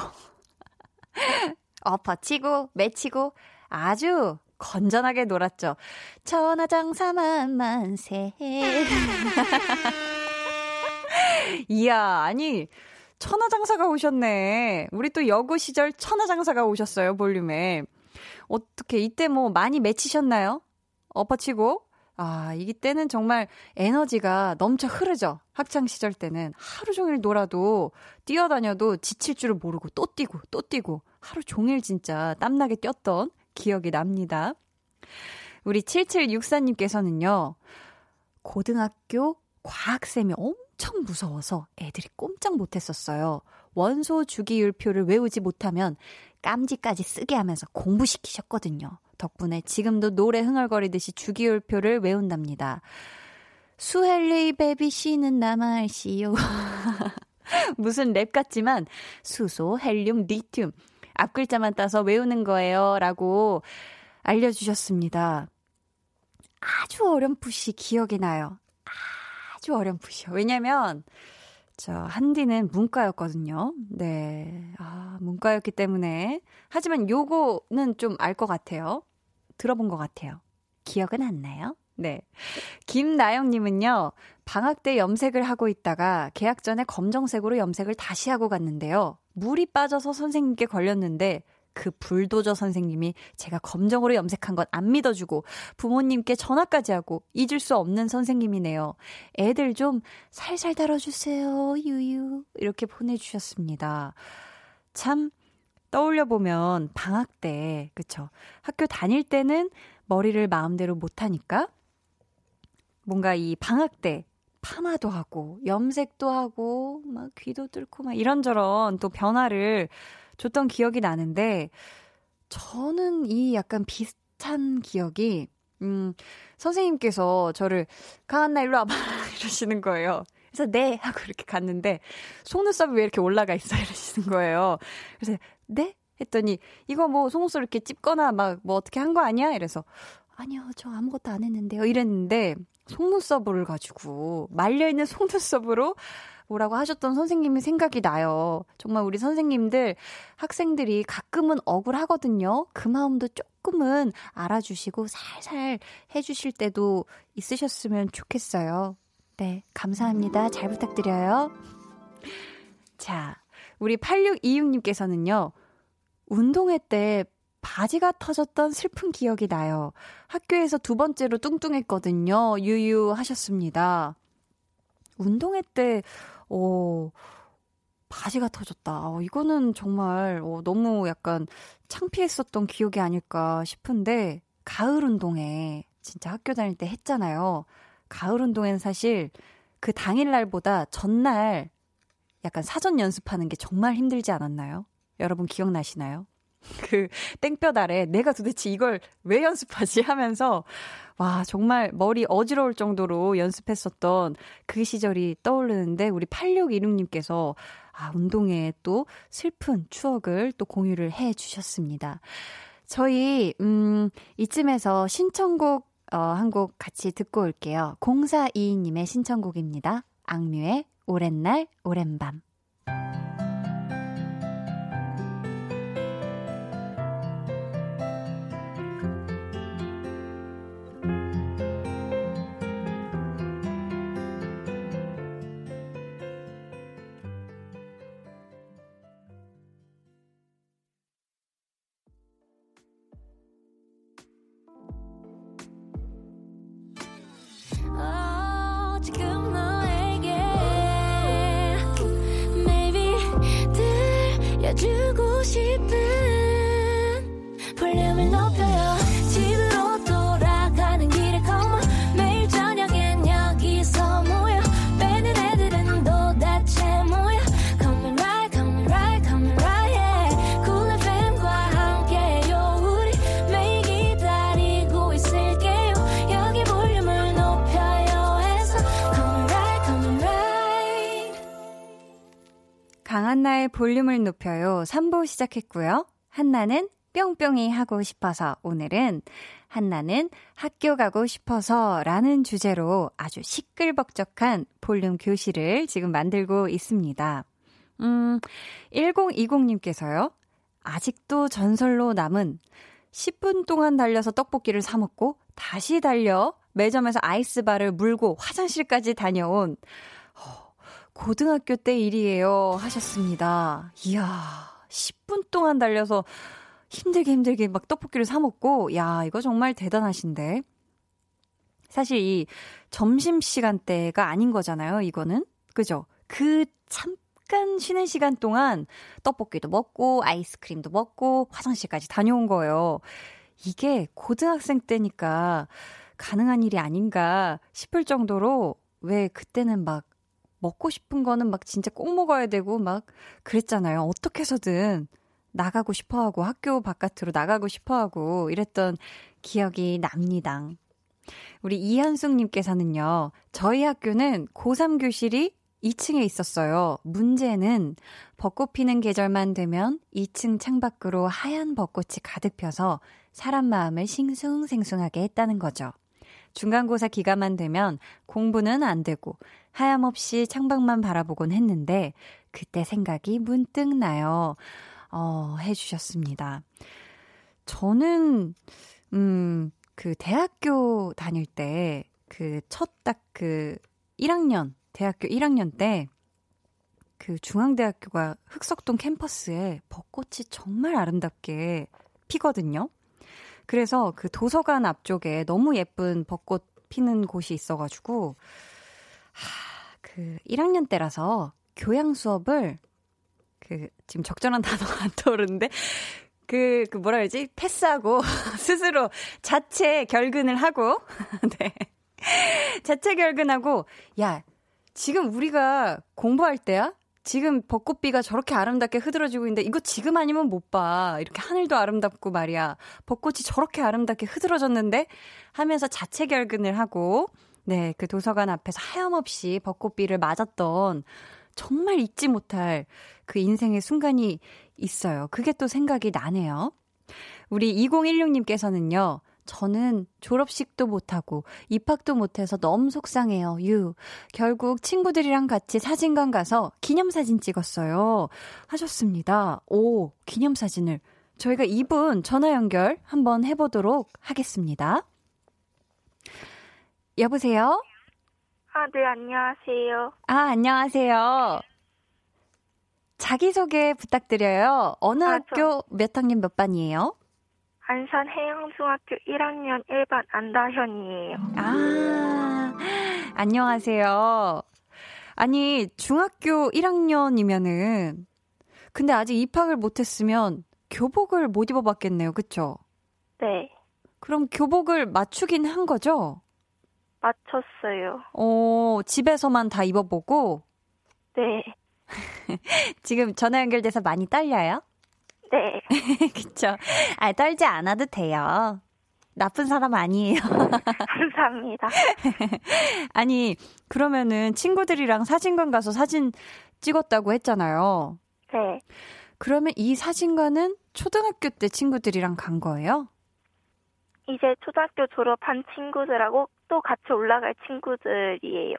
(laughs) 엎어치고 매치고 아주 건전하게 놀았죠. 천하장사만 만세. (laughs) 이야, 아니, 천하장사가 오셨네. 우리 또 여고 시절 천하장사가 오셨어요, 볼륨에. 어떻게, 이때 뭐 많이 맺히셨나요? 엎어치고? 아, 이 때는 정말 에너지가 넘쳐 흐르죠. 학창 시절 때는 하루 종일 놀아도 뛰어다녀도 지칠 줄을 모르고 또 뛰고 또 뛰고 하루 종일 진짜 땀나게 뛰었던 기억이 납니다. 우리 7764님께서는요, 고등학교 과학쌤이 엄청 무서워서 애들이 꼼짝 못했었어요. 원소 주기율표를 외우지 못하면 깜지까지 쓰게 하면서 공부시키셨거든요. 덕분에 지금도 노래 흥얼거리듯이 주기율표를 외운답니다. 수헬리 베비 씨는 남아시오. (laughs) 무슨 랩 같지만 수소, 헬륨, 리튬 앞 글자만 따서 외우는 거예요. 라고 알려주셨습니다. 아주 어렴풋이 기억이 나요. 아주 어렴풋이요. 왜냐면, 저, 한디는 문과였거든요. 네. 아, 문과였기 때문에. 하지만 요거는 좀 알 것 같아요. 들어본 것 같아요. 기억은 안 나요? 네. 김나영님은요, 방학 때 염색을 하고 있다가 계약 전에 검정색으로 염색을 다시 하고 갔는데요. 물이 빠져서 선생님께 걸렸는데 그 불도저 선생님이 제가 검정으로 염색한 건 안 믿어주고 부모님께 전화까지 하고 잊을 수 없는 선생님이네요. 애들 좀 살살 다뤄주세요, 유유. 이렇게 보내주셨습니다. 참, 떠올려보면 방학 때, 그쵸. 학교 다닐 때는 머리를 마음대로 못하니까 뭔가 이 방학 때 파마도 하고 염색도 하고 막 귀도 뚫고 막 이런저런 또 변화를 줬던 기억이 나는데 저는 이 약간 비슷한 기억이 음 선생님께서 저를 강한나 일로 와봐 (laughs) 이러시는 거예요. 그래서 네 하고 이렇게 갔는데 속눈썹이 왜 이렇게 올라가 있어 (laughs) 이러시는 거예요. 그래서 네 했더니 이거 뭐 속눈썹 이렇게 찝거나 막 뭐 어떻게 한 거 아니야? 이래서 아니요 저 아무것도 안 했는데요 이랬는데 속눈썹을 가지고 말려 있는 (laughs) 속눈썹으로 뭐라고 하셨던 선생님이 생각이 나요. 정말 우리 선생님들, 학생들이 가끔은 억울하거든요. 그 마음도 조금은 알아주시고 살살 해주실 때도 있으셨으면 좋겠어요. 네, 감사합니다. 잘 부탁드려요. 자, 우리 8626님께서는요, 운동회 때 바지가 터졌던 슬픈 기억이 나요. 학교에서 두 번째로 뚱뚱했거든요. 유유 하셨습니다. 운동회 때, 어, 바지가 터졌다. 어, 이거는 정말 어, 너무 약간 창피했었던 기억이 아닐까 싶은데 가을 운동회 진짜 학교 다닐 때 했잖아요. 가을 운동회는 사실 그 당일날보다 전날 약간 사전 연습하는 게 정말 힘들지 않았나요? 여러분 기억나시나요? 그 땡볕 아래 내가 도대체 이걸 왜 연습하지 하면서 와 정말 머리 어지러울 정도로 연습했었던 그 시절이 떠오르는데 우리 8616님께서 아 운동에 또 슬픈 추억을 또 공유를 해 주셨습니다. 저희 음 이쯤에서 신청곡 어, 한 곡 같이 듣고 올게요. 0422님의 신청곡입니다. 악뮤의 오랜 날, 오랜 밤. 주고 싶은 볼륨을 높여요. 3부 시작했고요. 한나는 뿅뿅이 하고 싶어서 오늘은 한나는 학교 가고 싶어서 라는 주제로 아주 시끌벅적한 볼륨 교실을 지금 만들고 있습니다. 음, 1020님께서요. 아직도 전설로 남은 10분 동안 달려서 떡볶이를 사먹고 다시 달려 매점에서 아이스바를 물고 화장실까지 다녀온 고등학교 때 일이에요. 하셨습니다. 이야, 10분 동안 달려서 힘들게 힘들게 막 떡볶이를 사먹고, 야, 이거 정말 대단하신데. 사실 이 점심 시간대가 아닌 거잖아요, 이거는. 그죠? 그 잠깐 쉬는 시간 동안 떡볶이도 먹고, 아이스크림도 먹고, 화장실까지 다녀온 거예요. 이게 고등학생 때니까 가능한 일이 아닌가 싶을 정도로 왜 그때는 막 먹고 싶은 거는 막 진짜 꼭 먹어야 되고 막 그랬잖아요. 어떻게 해서든 나가고 싶어 하고 학교 바깥으로 나가고 싶어 하고 이랬던 기억이 납니다. 우리 이한숙님께서는요, 저희 학교는 고3 교실이 2층에 있었어요. 문제는 벚꽃 피는 계절만 되면 2층 창밖으로 하얀 벚꽃이 가득 펴서 사람 마음을 싱숭생숭하게 했다는 거죠. 중간고사 기간만 되면 공부는 안 되고 하염없이 창밖만 바라보곤 했는데 그때 생각이 문득 나요. 어, 해주셨습니다. 저는, 음, 그 대학교 다닐 때 그 첫 딱 그 1학년, 대학교 1학년 때 그 중앙대학교가 흑석동 캠퍼스에 벚꽃이 정말 아름답게 피거든요. 그래서 그 도서관 앞쪽에 너무 예쁜 벚꽃 피는 곳이 있어가지고, 하, 그 1학년 때라서 교양 수업을 그 지금 적절한 (laughs) 단어가 안 떠오르는데 그, 그 뭐라 그러지? 패스하고 (laughs) 스스로 자체 결근을 하고 (laughs) 네. 자체 결근하고 야, 지금 우리가 공부할 때야? 지금 벚꽃비가 저렇게 아름답게 흐드러지고 있는데 이거 지금 아니면 못 봐. 이렇게 하늘도 아름답고 말이야. 벚꽃이 저렇게 아름답게 흐드러졌는데 하면서 자체 결근을 하고 네, 그 도서관 앞에서 하염없이 벚꽃비를 맞았던 정말 잊지 못할 그 인생의 순간이 있어요. 그게 또 생각이 나네요. 우리 2016님께서는요, 저는 졸업식도 못하고 입학도 못해서 너무 속상해요. 유. 결국 친구들이랑 같이 사진관 가서 기념사진 찍었어요. 하셨습니다. 오, 기념사진을. 저희가 이분 전화 연결 한번 해보도록 하겠습니다. 여보세요? 아, 네, 안녕하세요. 아, 안녕하세요. 자기소개 부탁드려요. 어느 아, 학교 저... 몇 학년 몇 반이에요? 안산 해양중학교 1학년 1반 안다현이에요. 아, 안녕하세요. 아니, 중학교 1학년이면은, 근데 아직 입학을 못했으면 교복을 못 입어봤겠네요. 그쵸? 네, 그럼 교복을 맞추긴 한 거죠? 맞췄어요. 어, 집에서만 다 입어보고, 네, (laughs) 지금 전화 연결돼서 많이 떨려요? 네, (laughs) 그쵸? 아, 떨지 않아도 돼요. 나쁜 사람 아니에요. (laughs) 감사합니다. 아니, 그러면은 친구들이랑 사진관 가서 사진 찍었다고 했잖아요. 네, 그러면 이 사진관은 초등학교 때 친구들이랑 간 거예요? 이제 초등학교 졸업한 친구들하고 또 같이 올라갈 친구들이에요.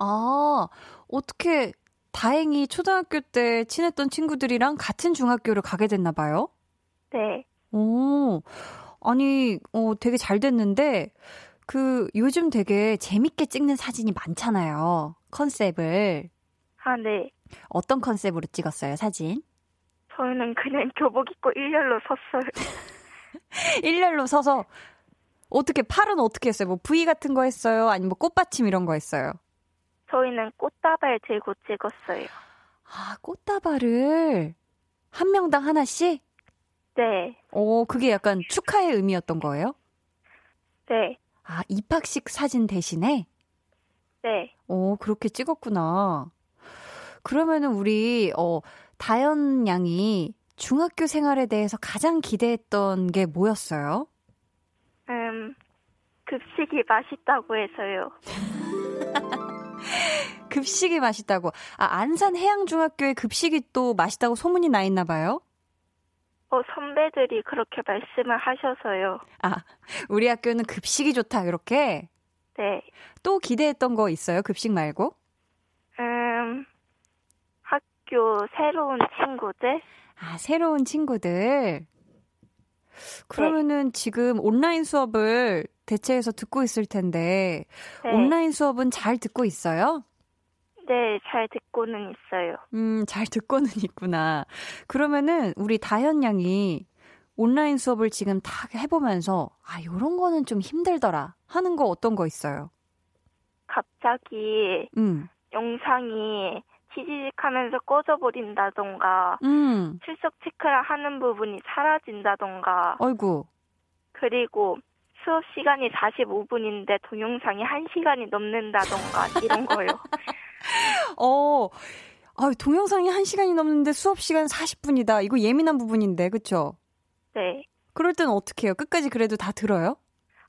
아, 어떻게 다행히 초등학교 때 친했던 친구들이랑 같은 중학교를 가게 됐나 봐요? 네, 오, 아니, 어, 되게 잘 됐는데, 그, 요즘 되게 재밌게 찍는 사진이 많잖아요. 컨셉을. 아, 네. 어떤 컨셉으로 찍었어요, 사진? 저희는 그냥 교복 입고 일렬로 섰어요. (laughs) (laughs) 일렬로 서서, 어떻게, 팔은 어떻게 했어요? 뭐, V 같은 거 했어요? 아니면 뭐 꽃받침 이런 거 했어요? 저희는 꽃다발 들고 찍었어요. 아, 꽃다발을, 한 명당 하나씩? 네, 오, 그게 약간 축하의 의미였던 거예요? 네, 아, 입학식 사진 대신에? 네. 오, 그렇게 찍었구나. 그러면은 우리, 어, 다현 양이 중학교 생활에 대해서 가장 기대했던 게 뭐였어요? 음, 급식이 맛있다고 해서요. (laughs) 급식이 맛있다고. 아, 안산 해양중학교의 급식이 또 맛있다고 소문이 나 있나 봐요? 어, 선배들이 그렇게 말씀을 하셔서요. 아, 우리 학교는 급식이 좋다, 이렇게. 네. 또 기대했던 거 있어요, 급식 말고? 음, 학교 새로운 친구들? 아, 새로운 친구들. 그러면은 지금 온라인 수업을 대체해서 듣고 있을 텐데, 네. 온라인 수업은 잘 듣고 있어요? 네, 잘 듣고는 있어요. 음, 잘 듣고는 있구나. 그러면은 우리 다현 양이 온라인 수업을 지금 다 해보면서, 아, 요런 거는 좀 힘들더라. 하는 거 어떤 거 있어요? 갑자기 음, 영상이 치지직하면서 꺼져버린다던가, 음, 출석 체크를 하는 부분이 사라진다던가, 어이구. 그리고 수업 시간이 45분인데 동영상이 1시간이 넘는다던가, 이런 거요. (laughs) (laughs) 어, 아, 동영상이 1시간이 넘는데 수업 시간 40분이다. 이거 예민한 부분인데, 그쵸? 네. 그럴 땐 어떻게 해요? 끝까지 그래도 다 들어요?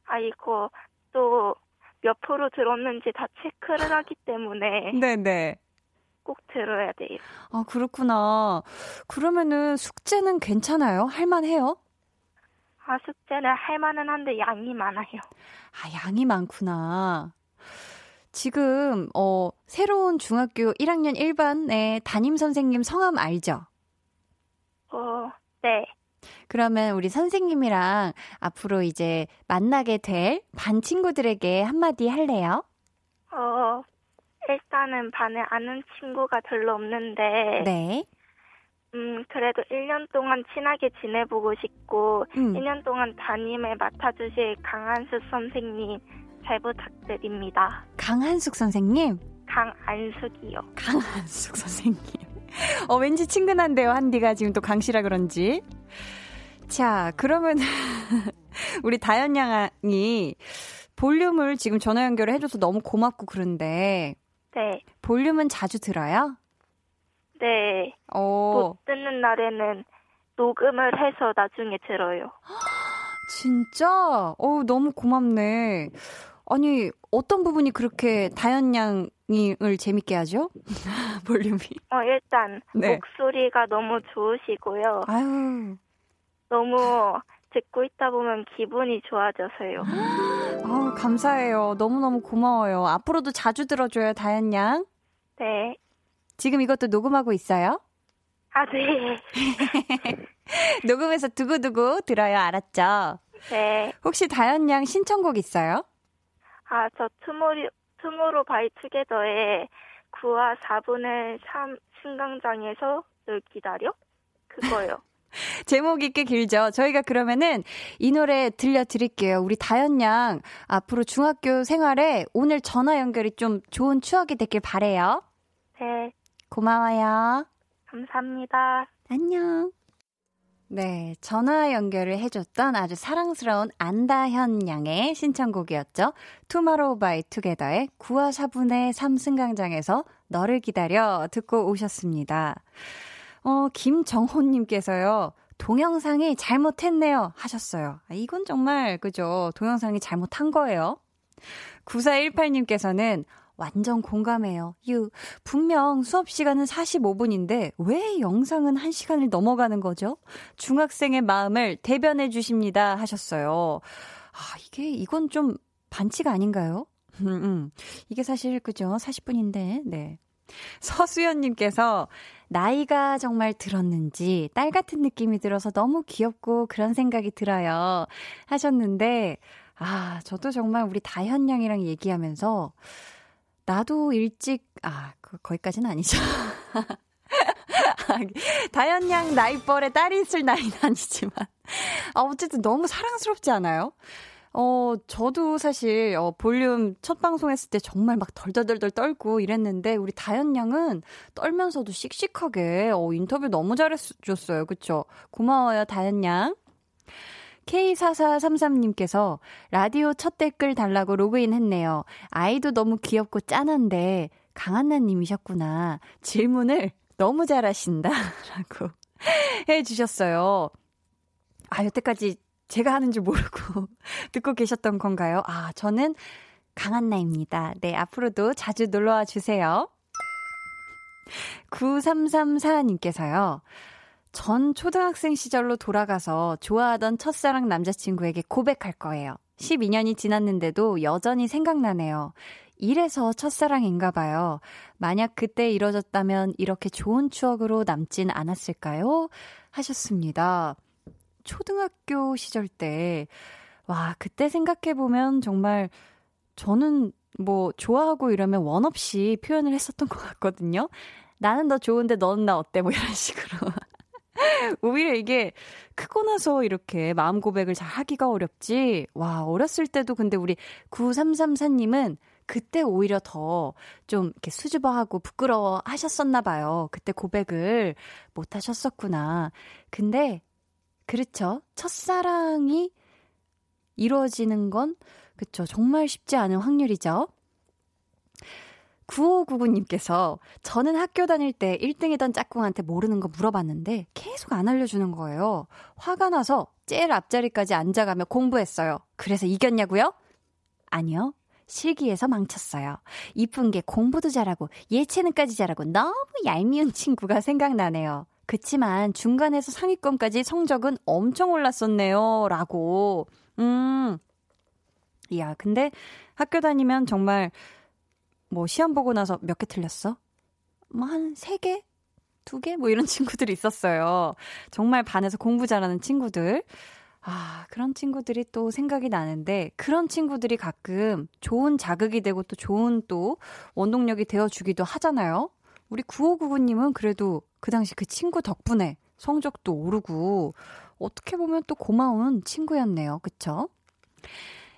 아, 이거 또 몇 프로 들었는지 다 체크를 하기 때문에 (laughs) 네네. 꼭 들어야 돼요. 아, 그렇구나. 그러면은 숙제는 괜찮아요? 할만해요? 아, 숙제는 할 만은 한데 양이 많아요. 아, 양이 많구나. 지금, 어, 새로운 중학교 1학년 1반의 담임 선생님 성함 알죠? 어, 네. 그러면 우리 선생님이랑 앞으로 이제 만나게 될 반 친구들에게 한마디 할래요? 어, 일단은 반에 아는 친구가 별로 없는데, 네. 음, 그래도 1년 동안 친하게 지내보고 싶고, 음. 1년 동안 담임을 맡아주실 강한수 선생님 잘 부탁드립니다. 강한숙 선생님? 강안숙이요. 강한숙 선생님. (laughs) 어, 왠지 친근한데요, 한디가 지금 또 강씨라 그런지. 자, 그러면 (laughs) 우리 다현 양이 볼륨을 지금 전화 연결을 해줘서 너무 고맙고 그런데 네. 볼륨은 자주 들어요? 네. 어, 못 듣는 날에는 녹음을 해서 나중에 들어요. (gasps) 진짜? 어 너무 고맙네. 아니, 어떤 부분이 그렇게 다현 양을 재밌게 하죠? (laughs) 볼륨이. 어, 일단 네. 목소리가 너무 좋으시고요. 아유, 너무 듣고 있다 보면 기분이 좋아져서요. (gasps) 아우, 감사해요. 너무너무 고마워요. 앞으로도 자주 들어줘요, 다현 양. 네. 지금 이것도 녹음하고 있어요? 아, 네. (laughs) 녹음해서 두고두고 들어요, 알았죠? 네. 혹시 다현 양 신청곡 있어요? 아, 저 투모리, 투모로 바이 투게더의 9와 4분의 3 승강장에서 널 기다려? 그거요. (laughs) 제목이 꽤 길죠? 저희가 그러면은 이 노래 들려드릴게요. 우리 다현 양 앞으로 중학교 생활에 오늘 전화 연결이 좀 좋은 추억이 됐길 바래요. 네, 고마워요. 감사합니다. 안녕. 네, 전화 연결을 해줬던 아주 사랑스러운 안다현 양의 신청곡이었죠. 투마로우 바이 투게더의 9와 4분의 3승강장에서 너를 기다려 듣고 오셨습니다. 어, 김정호님께서요. 동영상이 잘못했네요 하셨어요. 아, 이건 정말 그죠. 동영상이 잘못한 거예요. 9418님께서는 완전 공감해요. 유, 분명 수업 시간은 45분인데 왜 영상은 1시간을 넘어가는 거죠? 중학생의 마음을 대변해 주십니다 하셨어요. 아, 이게 이건 좀 반칙 아닌가요? 음, 음. 이게 사실 그죠? 40분인데. 네. 서수연님께서 나이가 정말 들었는지 딸 같은 느낌이 들어서 너무 귀엽고 그런 생각이 들어요. 하셨는데, 아, 저도 정말 우리 다현 양이랑 얘기하면서 나도 일찍, 아, 그, 거기까지는 아니죠. (laughs) 다현 양 나이뻘에 딸이 있을 나이는 아니지만. 아, 어쨌든 너무 사랑스럽지 않아요? 어, 저도 사실, 어, 볼륨 첫 방송 했을 때 정말 막 덜덜덜덜 떨고 이랬는데, 우리 다현 양은 떨면서도 씩씩하게, 어, 인터뷰 너무 잘해줬어요. 그쵸? 고마워요, 다현 양. K4433님께서 라디오 첫 댓글 달라고 로그인 했네요. 아이도 너무 귀엽고 짠한데, 강한나님이셨구나. 질문을 너무 잘하신다. (laughs) 라고 해주셨어요. 아, 여태까지 제가 하는 줄 모르고 (laughs) 듣고 계셨던 건가요? 아, 저는 강한나입니다. 네, 앞으로도 자주 놀러와 주세요. 9334님께서요. 전 초등학생 시절로 돌아가서 좋아하던 첫사랑 남자친구에게 고백할 거예요. 12년이 지났는데도 여전히 생각나네요. 이래서 첫사랑인가 봐요. 만약 그때 이뤄졌다면 이렇게 좋은 추억으로 남진 않았을까요? 하셨습니다. 초등학교 시절 때, 와, 그때 생각해보면 정말 저는 뭐 좋아하고 이러면 원 없이 표현을 했었던 것 같거든요. 나는 너 좋은데 너는 나 어때? 뭐 이런 식으로. (laughs) 오히려 이게 크고 나서 이렇게 마음 고백을 잘 하기가 어렵지. 와, 어렸을 때도 근데 우리 9334님은 그때 오히려 더 좀 이렇게 수줍어하고 부끄러워 하셨었나 봐요. 그때 고백을 못 하셨었구나. 근데 그렇죠. 첫사랑이 이루어지는 건 그쵸. 정말 쉽지 않은 확률이죠. 9599님께서 저는 학교 다닐 때 1등이던 짝꿍한테 모르는 거 물어봤는데 계속 안 알려주는 거예요. 화가 나서 제일 앞자리까지 앉아가며 공부했어요. 그래서 이겼냐고요? 아니요. 실기에서 망쳤어요. 이쁜 게 공부도 잘하고 예체능까지 잘하고 너무 얄미운 친구가 생각나네요. 그치만 중간에서 상위권까지 성적은 엄청 올랐었네요. 라고. 음. 이야, 근데 학교 다니면 정말 뭐 시험 보고 나서 몇 개 틀렸어? 뭐 한 세 개? 두 개? 뭐 이런 (laughs) 친구들이 있었어요. 정말 반에서 공부 잘하는 친구들. 아, 그런 친구들이 또 생각이 나는데, 그런 친구들이 가끔 좋은 자극이 되고 또 좋은 또 원동력이 되어주기도 하잖아요. 우리 9599님은 그래도 그 당시 그 친구 덕분에 성적도 오르고, 어떻게 보면 또 고마운 친구였네요. 그쵸?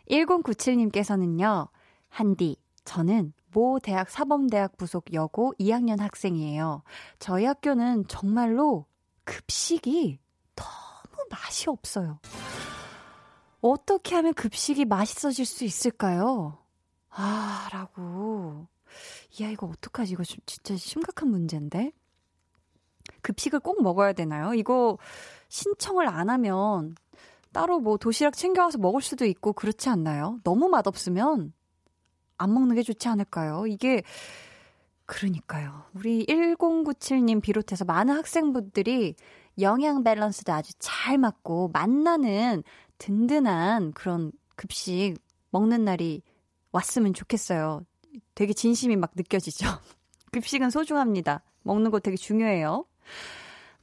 1097님께서는요, 한디, 저는 모 대학 사범대학 부속 여고 2학년 학생이에요. 저희 학교는 정말로 급식이 너무 맛이 없어요. 어떻게 하면 급식이 맛있어질 수 있을까요? 아, 라고. 이야, 이거 어떡하지? 이거 진짜 심각한 문제인데? 급식을 꼭 먹어야 되나요? 이거 신청을 안 하면 따로 뭐 도시락 챙겨와서 먹을 수도 있고 그렇지 않나요? 너무 맛없으면 안 먹는 게 좋지 않을까요? 이게 그러니까요. 우리 1097님 비롯해서 많은 학생분들이 영양 밸런스도 아주 잘 맞고 만나는 든든한 그런 급식 먹는 날이 왔으면 좋겠어요. 되게 진심이 막 느껴지죠. (laughs) 급식은 소중합니다. 먹는 거 되게 중요해요.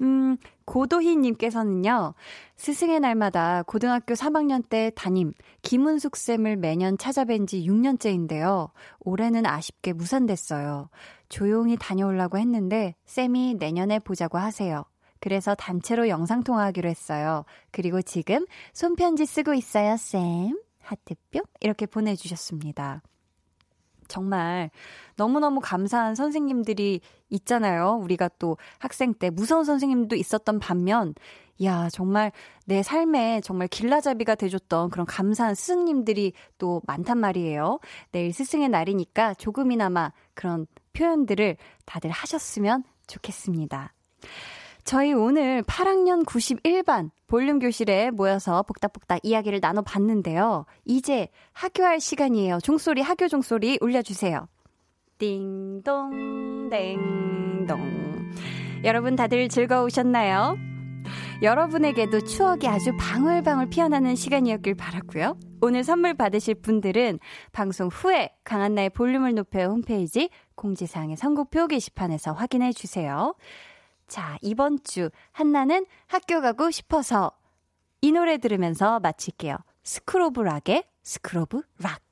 음, 고도희님께서는요, 스승의 날마다 고등학교 3학년 때 담임, 김은숙 쌤을 매년 찾아뵌 지 6년째인데요. 올해는 아쉽게 무산됐어요. 조용히 다녀오려고 했는데, 쌤이 내년에 보자고 하세요. 그래서 단체로 영상통화하기로 했어요. 그리고 지금 손편지 쓰고 있어요, 쌤. 하트뿅? 이렇게 보내주셨습니다. 정말 너무너무 감사한 선생님들이 있잖아요. 우리가 또 학생 때 무서운 선생님도 있었던 반면, 야, 정말 내 삶에 정말 길라잡이가 돼줬던 그런 감사한 스승님들이 또 많단 말이에요. 내일 스승의 날이니까 조금이나마 그런 표현들을 다들 하셨으면 좋겠습니다. 저희 오늘 8학년 91반 볼륨 교실에 모여서 복닥복닥 이야기를 나눠봤는데요. 이제 학교할 시간이에요. 종소리, 학교 종소리 울려주세요. 띵동, 땡동. 여러분 다들 즐거우셨나요? 여러분에게도 추억이 아주 방울방울 피어나는 시간이었길 바랐고요. 오늘 선물 받으실 분들은 방송 후에 강한나의 볼륨을 높여 홈페이지 공지사항의 선곡표 게시판에서 확인해 주세요. 자, 이번 주 한나는 학교 가고 싶어서 이 노래 들으면서 마칠게요. School of Rock의 School of Rock.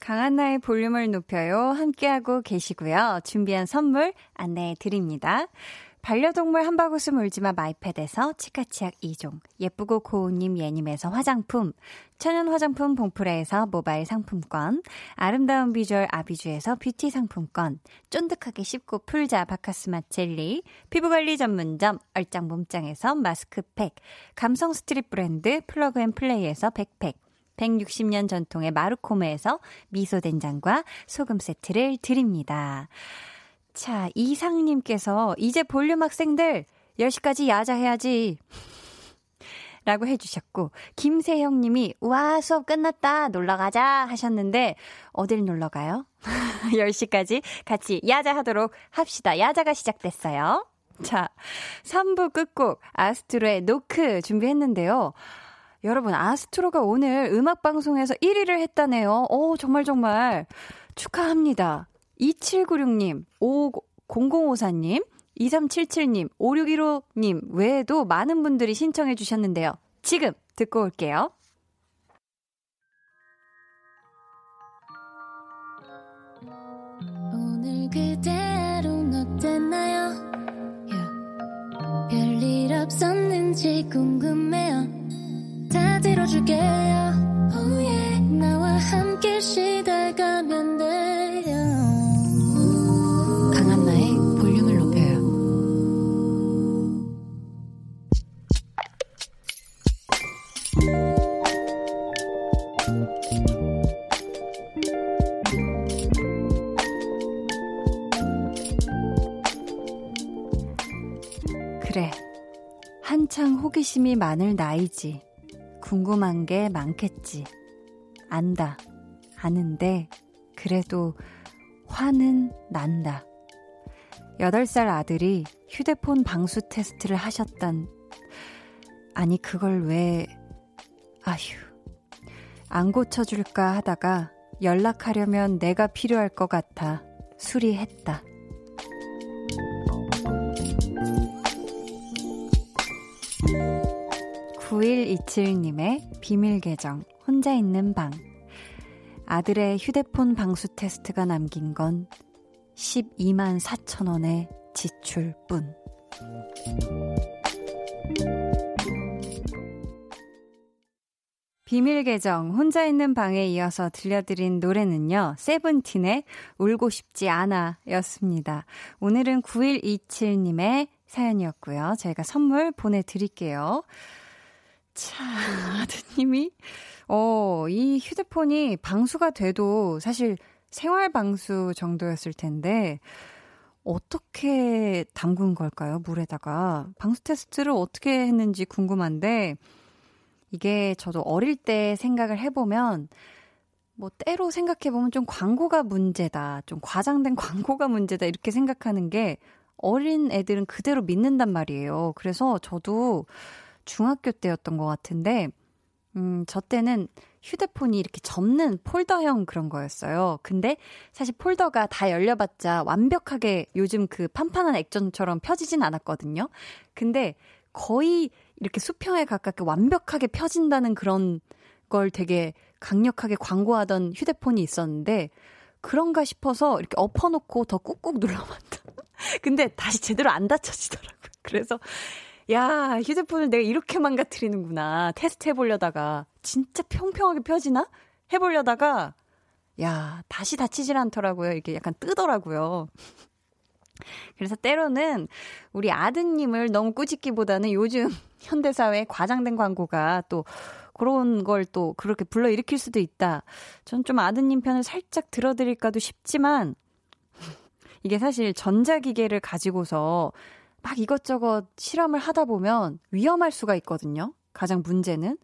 강한나의 볼륨을 높여요. 함께하고 계시고요. 준비한 선물 안내해 드립니다. 반려동물 한바구스 물지마 마이패드에서 치카치약 2종, 예쁘고 고운님 예님에서 화장품, 천연 화장품 봉프레에서 모바일 상품권, 아름다운 비주얼 아비주에서 뷰티 상품권, 쫀득하게 씹고 풀자 박카스맛 젤리, 피부관리 전문점 얼짱 몸짱에서 마스크팩, 감성 street 브랜드 플러그 앤 플레이에서 백팩, 160년 전통의 마르코메에서 미소된장과 소금 세트를 드립니다. 자, 이상님께서 이제 볼륨 학생들 10시까지 야자해야지. (laughs) 라고 해주셨고, 김세형 님이, 와, 수업 끝났다. 놀러 가자. 하셨는데, 어딜 놀러 가요? 10시까지 (laughs) 같이 야자 하도록 합시다. 야자가 시작됐어요. 자, 3부 끝곡, 아스트로의 노크 준비했는데요. 여러분, 아스트로가 오늘 음악방송에서 1위를 했다네요. 오, 정말 정말 축하합니다. 2796님, 5054님, 2377님, 5615님 외에도 많은 분들이 신청해 주셨는데요. 지금 듣고 올게요. 오늘 그대로 어땠나요? Yeah. 별일 없었는지 궁금해요. 다 들어줄게요. Oh yeah. 나와 함께 시달가면 돼 한창 호기심이 많을 나이지. 궁금한 게 많겠지. 안다. 아는데, 그래도 화는 난다. 8살 아들이 휴대폰 방수 테스트를 하셨단. 아니, 그걸 왜, 아휴. 안 고쳐줄까 하다가 연락하려면 내가 필요할 것 같아 수리했다. 9127님의 비밀 계정, 혼자 있는 방. 아들의 휴대폰 방수 테스트가 남긴 건 12만 4천 원의 지출뿐. 비밀 계정 혼자 있는 방에 이어서 들려드린 노래는요. 세븐틴의 울고 싶지 않아 였습니다. 오늘은 9127님의 사연이었고요. 저희가 선물 보내 드릴게요. 자, 아드님이, 어, 이 휴대폰이 방수가 돼도 사실 생활 방수 정도였을 텐데, 어떻게 담근 걸까요? 물에다가. 방수 테스트를 어떻게 했는지 궁금한데, 이게 저도 어릴 때 생각을 해보면, 뭐, 때로 생각해보면 좀 광고가 문제다. 좀 과장된 (laughs) 광고가 문제다. 이렇게 생각하는 게 어린 애들은 그대로 믿는단 말이에요. 그래서 저도 중학교 때였던 것 같은데, 음, 저 때는 휴대폰이 이렇게 접는 폴더형 그런 거였어요. 근데 사실 폴더가 다 열려봤자 완벽하게 요즘 그 판판한 액정처럼 펴지진 않았거든요. 근데 거의 이렇게 수평에 가깝게 완벽하게 펴진다는 그런 걸 되게 강력하게 광고하던 휴대폰이 있었는데, 그런가 싶어서 이렇게 엎어놓고 더 꾹꾹 눌러봤다. (laughs) 근데 다시 제대로 안 닫혀지더라고요. 그래서 야, 휴대폰을 내가 이렇게 망가뜨리는구나. 테스트 해보려다가, 진짜 평평하게 펴지나? 해보려다가, 야, 다시 다치질 않더라고요. 이게 약간 뜨더라고요. (laughs) 그래서 때로는 우리 아드님을 너무 꾸짖기보다는 요즘 (laughs) 현대사회에 과장된 광고가 또 그런 걸 또 그렇게 불러일으킬 수도 있다. 전 좀 아드님 편을 살짝 들어드릴까도 싶지만, (laughs) 이게 사실 전자기계를 가지고서 막 이것저것 실험을 하다 보면 위험할 수가 있거든요. 가장 문제는.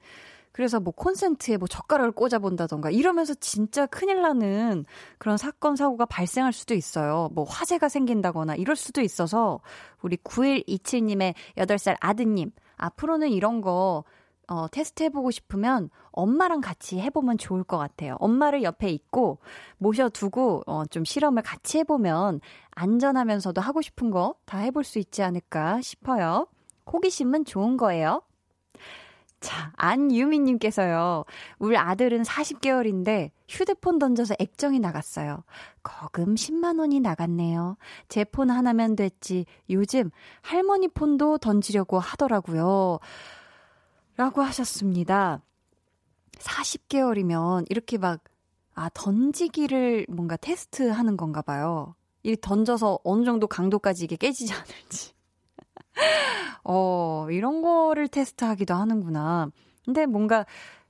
그래서 뭐 콘센트에 뭐 젓가락을 꽂아본다던가 이러면서 진짜 큰일 나는 그런 사건, 사고가 발생할 수도 있어요. 뭐 화재가 생긴다거나 이럴 수도 있어서 우리 9127님의 8살 아드님, 앞으로는 이런 거 어, 테스트 해보고 싶으면 엄마랑 같이 해보면 좋을 것 같아요. 엄마를 옆에 있고 모셔두고 어, 좀 실험을 같이 해보면 안전하면서도 하고 싶은 거 다 해볼 수 있지 않을까 싶어요. 호기심은 좋은 거예요. 자, 안유미님께서요. 우리 아들은 40개월인데 휴대폰 던져서 액정이 나갔어요. 거금 10만원이 나갔네요. 제 폰 하나면 됐지. 요즘 할머니 폰도 던지려고 하더라고요. 라고 하셨습니다. 40개월이면 이렇게 막, 아, 던지기를 뭔가 테스트 하는 건가 봐요. 이 던져서 어느 정도 강도까지 이게 깨지지 (laughs) 않을지. 어, 이런 거를 테스트하기도 하는구나. 근데 뭔가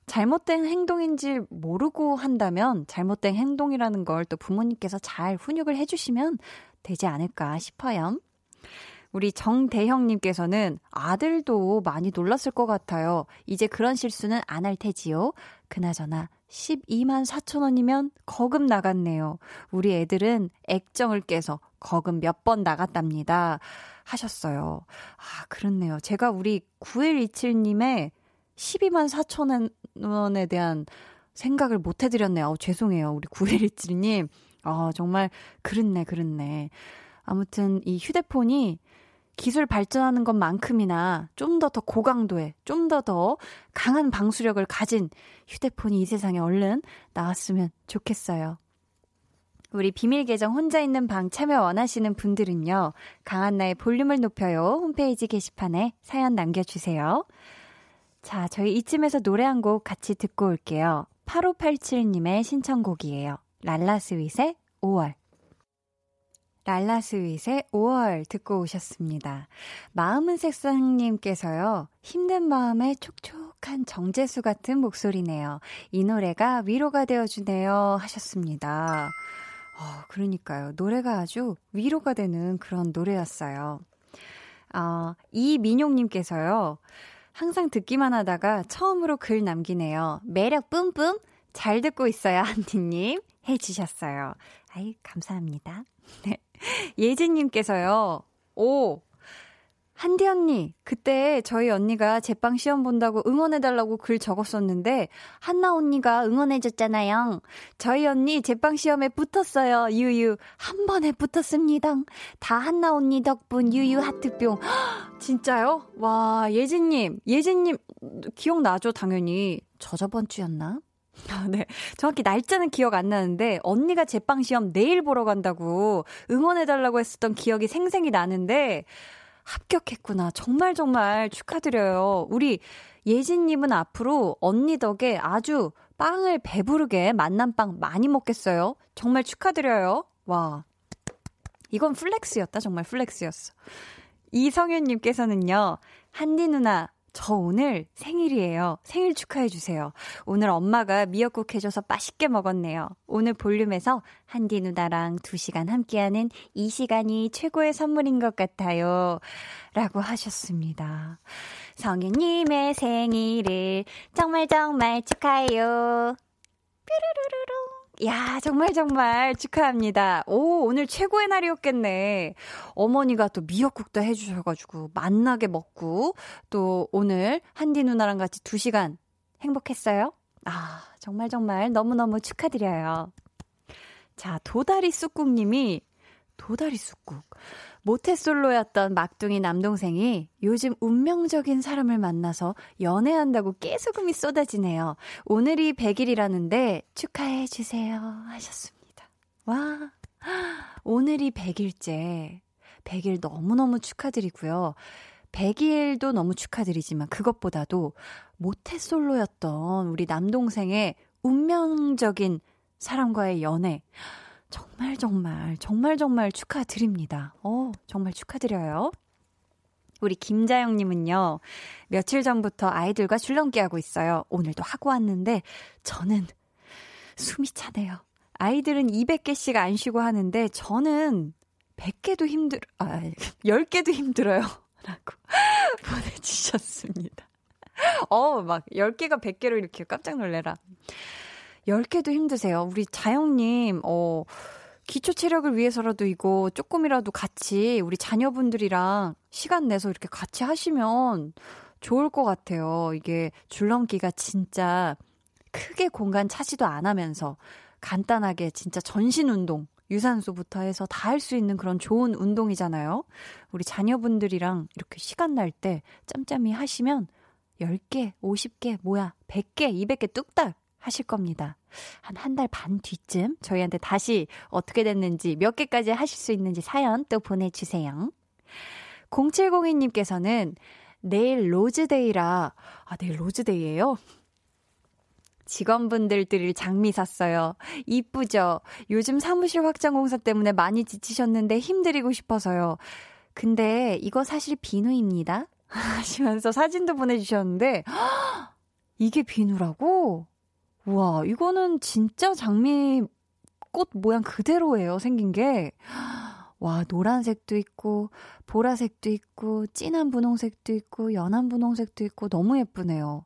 잘못된 행동인지 모르고 한다면 잘못된 행동이라는 걸 또 부모님께서 잘 훈육을 해주시면 되지 않을까 싶어요. 우리 정대형님께서는 아들도 많이 놀랐을 것 같아요. 이제 그런 실수는 안 할 테지요. 그나저나 12만 4천 원이면 거금 나갔네요. 우리 애들은 액정을 깨서 거금 몇 번 나갔답니다. 하셨어요. 아, 그렇네요. 제가 우리 9127님의 12만 4천 원에 대한 생각을 못 해드렸네요. 어, 죄송해요. 우리 9127님. 아, 정말, 그렇네, 그렇네. 아무튼 이 휴대폰이 기술 발전하는 것만큼이나 좀 더 더 고강도의, 좀더더 강한 방수력을 가진 휴대폰이 이 세상에 얼른 나왔으면 좋겠어요. 우리 비밀 계정 혼자 있는 방 참여 원하시는 분들은요, 강한나의 볼륨을 높여요. 홈페이지 게시판에 사연 남겨주세요. 자, 저희 이쯤에서 노래 한 곡 같이 듣고 올게요. 8587님의 신청곡이에요. 랄라스윗의 5월. 랄라스윗의 5월 듣고 오셨습니다. 마음은 색상님께서요, 힘든 마음에 촉촉한 정제수 같은 목소리네요. 이 노래가 위로가 되어주네요. 하셨습니다. 어, 그러니까요. 노래가 아주 위로가 되는 그런 노래였어요. 어, 이민용님께서요, 항상 듣기만 하다가 처음으로 글 남기네요. 매력 뿜뿜! 잘 듣고 있어요, 한디님. 해주셨어요. 아이, 감사합니다. (laughs) 네. 예진님께서요, 오, 한디 언니, 그때 저희 언니가 제빵 시험 본다고 응원해달라고 글 적었었는데, 한나 언니가 응원해줬잖아요. 저희 언니 제빵 시험에 붙었어요. 유유. 한 번에 붙었습니다. 다 한나 언니 덕분 유유 하트뿅. (gasps) 진짜요? 와, 예진님, 예진님, 기억나죠? 당연히. 저 저번 주였나? 아, 네. 정확히 날짜는 기억 안 나는데, 언니가 제빵 시험 내일 보러 간다고 응원해 달라고 했었던 기억이 생생히 나는데, 합격했구나. 정말 정말 축하드려요. 우리 예진 님은 앞으로 언니 덕에 아주 빵을 배부르게 맛난 빵 많이 먹겠어요. 정말 축하드려요. 와. 이건 flex였다. 정말 flex였어. 이성윤 님께서는요, 한디 누나, 저 오늘 생일이에요. 생일 축하해주세요. 오늘 엄마가 미역국 해줘서 맛있게 먹었네요. 오늘 볼륨에서 한디 누나랑 두 시간 함께하는 이 시간이 최고의 선물인 것 같아요. 라고 하셨습니다. 성윤님의 생일을 정말 정말 축하해요. 뾰루루루루. 야, 정말 정말 축하합니다. 오, 오늘 최고의 날이었겠네. 어머니가 또 미역국도 해주셔가지고 만나게 먹고 또 오늘 한디 누나랑 같이 두 시간 행복했어요? 아, 정말 정말 너무너무 축하드려요. 자, 도다리 쑥국님이 도다리 쑥국. 모태솔로였던 막둥이 남동생이 요즘 운명적인 사람을 만나서 연애한다고 깨소금이 쏟아지네요. 오늘이 100일이라는데 축하해 주세요. 하셨습니다. 와, 오늘이 100일째. 100일 너무너무 축하드리고요. 100일도 너무 축하드리지만 그것보다도 모태솔로였던 우리 남동생의 운명적인 사람과의 연애. 정말 정말 정말 정말 축하드립니다. 어, 정말 축하드려요. 우리 김자영 님은요, 며칠 전부터 아이들과 줄넘기 하고 있어요. 오늘도 하고 왔는데, 저는 숨이 차네요. 아이들은 200개씩 안 쉬고 하는데, 저는 100개도 힘들, 아, 10개도 힘들어요. (laughs) 라고 (laughs) 보내 주셨습니다. 어, 막 10개가 100개로 이렇게 깜짝 놀래라. 10개도 힘드세요. 우리 자영님, 어, 기초 체력을 위해서라도 이거 조금이라도 같이 우리 자녀분들이랑 시간 내서 이렇게 같이 하시면 좋을 것 같아요. 이게 줄넘기가 진짜 크게 공간 차지도 안 하면서 간단하게 진짜 전신 운동, 유산소부터 해서 다 할 수 있는 그런 좋은 운동이잖아요. 우리 자녀분들이랑 이렇게 시간 날 때 짬짬이 하시면 10개, 50개, 뭐야, 100개, 200개 뚝딱 하실 겁니다. 한 한 달 반 뒤쯤 저희한테 다시 어떻게 됐는지 몇 개까지 하실 수 있는지 사연 또 보내주세요. 0702님께서는 내일 로즈데이라, 아, 내일 로즈데이예요 직원분들 드릴 장미 샀어요. 이쁘죠? 요즘 사무실 확장 공사 때문에 많이 지치셨는데 힘 드리고 싶어서요. 근데 이거 사실 비누입니다. (laughs) 하시면서 사진도 보내주셨는데, (gasps) 이게 비누라고? 우와, 이거는 진짜 장미 꽃 모양 그대로예요, 생긴 게. 와, 노란색도 있고, 보라색도 있고, 진한 분홍색도 있고, 연한 분홍색도 있고, 너무 예쁘네요.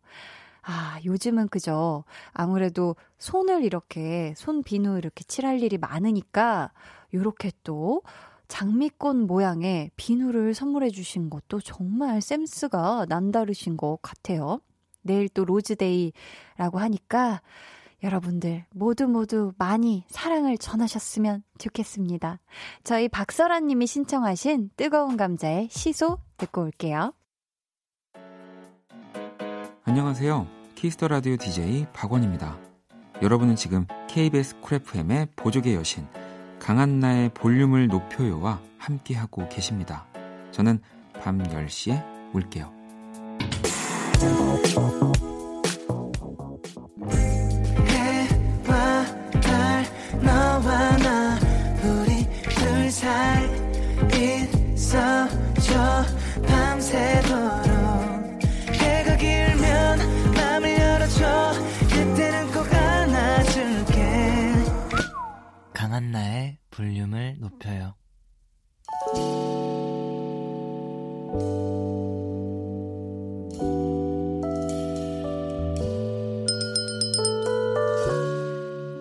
아, 요즘은 그죠. 아무래도 손을 이렇게, 손 비누 이렇게 칠할 일이 많으니까, 요렇게 또, 장미꽃 모양의 비누를 선물해 주신 것도 정말 센스가 남다르신 것 같아요. 내일 또 로즈데이라고 하니까 여러분들 모두 모두 많이 사랑을 전하셨으면 좋겠습니다. 저희 박설아 님이 신청하신 뜨거운 감자의 시소 듣고 올게요. 안녕하세요. 키스 더 라디오 DJ 박원입니다. 여러분은 지금 KBS 쿨 FM의 보조개 여신 강한나의 볼륨을 높여요와 함께하고 계십니다. 저는 밤 10시에 올게요. 강한나의 볼륨을 높여요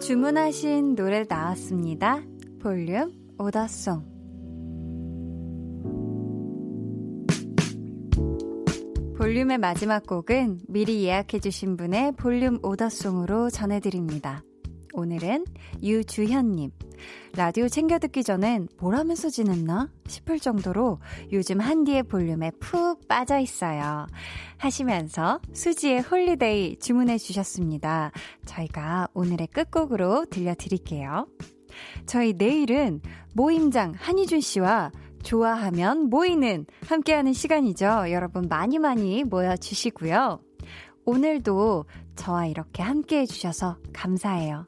주문하신 노래 나왔습니다. 볼륨 오더송. 볼륨의 마지막 곡은 미리 예약해주신 분의 볼륨 오더송으로 전해드립니다. 오늘은 유주현님. 라디오 챙겨 듣기 전엔 뭘 하면서 지냈나 싶을 정도로 요즘 한디의 볼륨에 푹 빠져 있어요. 하시면서 수지의 Holiday 주문해 주셨습니다. 저희가 오늘의 끝곡으로 들려드릴게요. 저희 내일은 모임장 한희준 씨와 좋아하면 모이는 함께하는 시간이죠. 여러분 많이 많이 모여주시고요. 오늘도 저와 이렇게 함께 해주셔서 감사해요.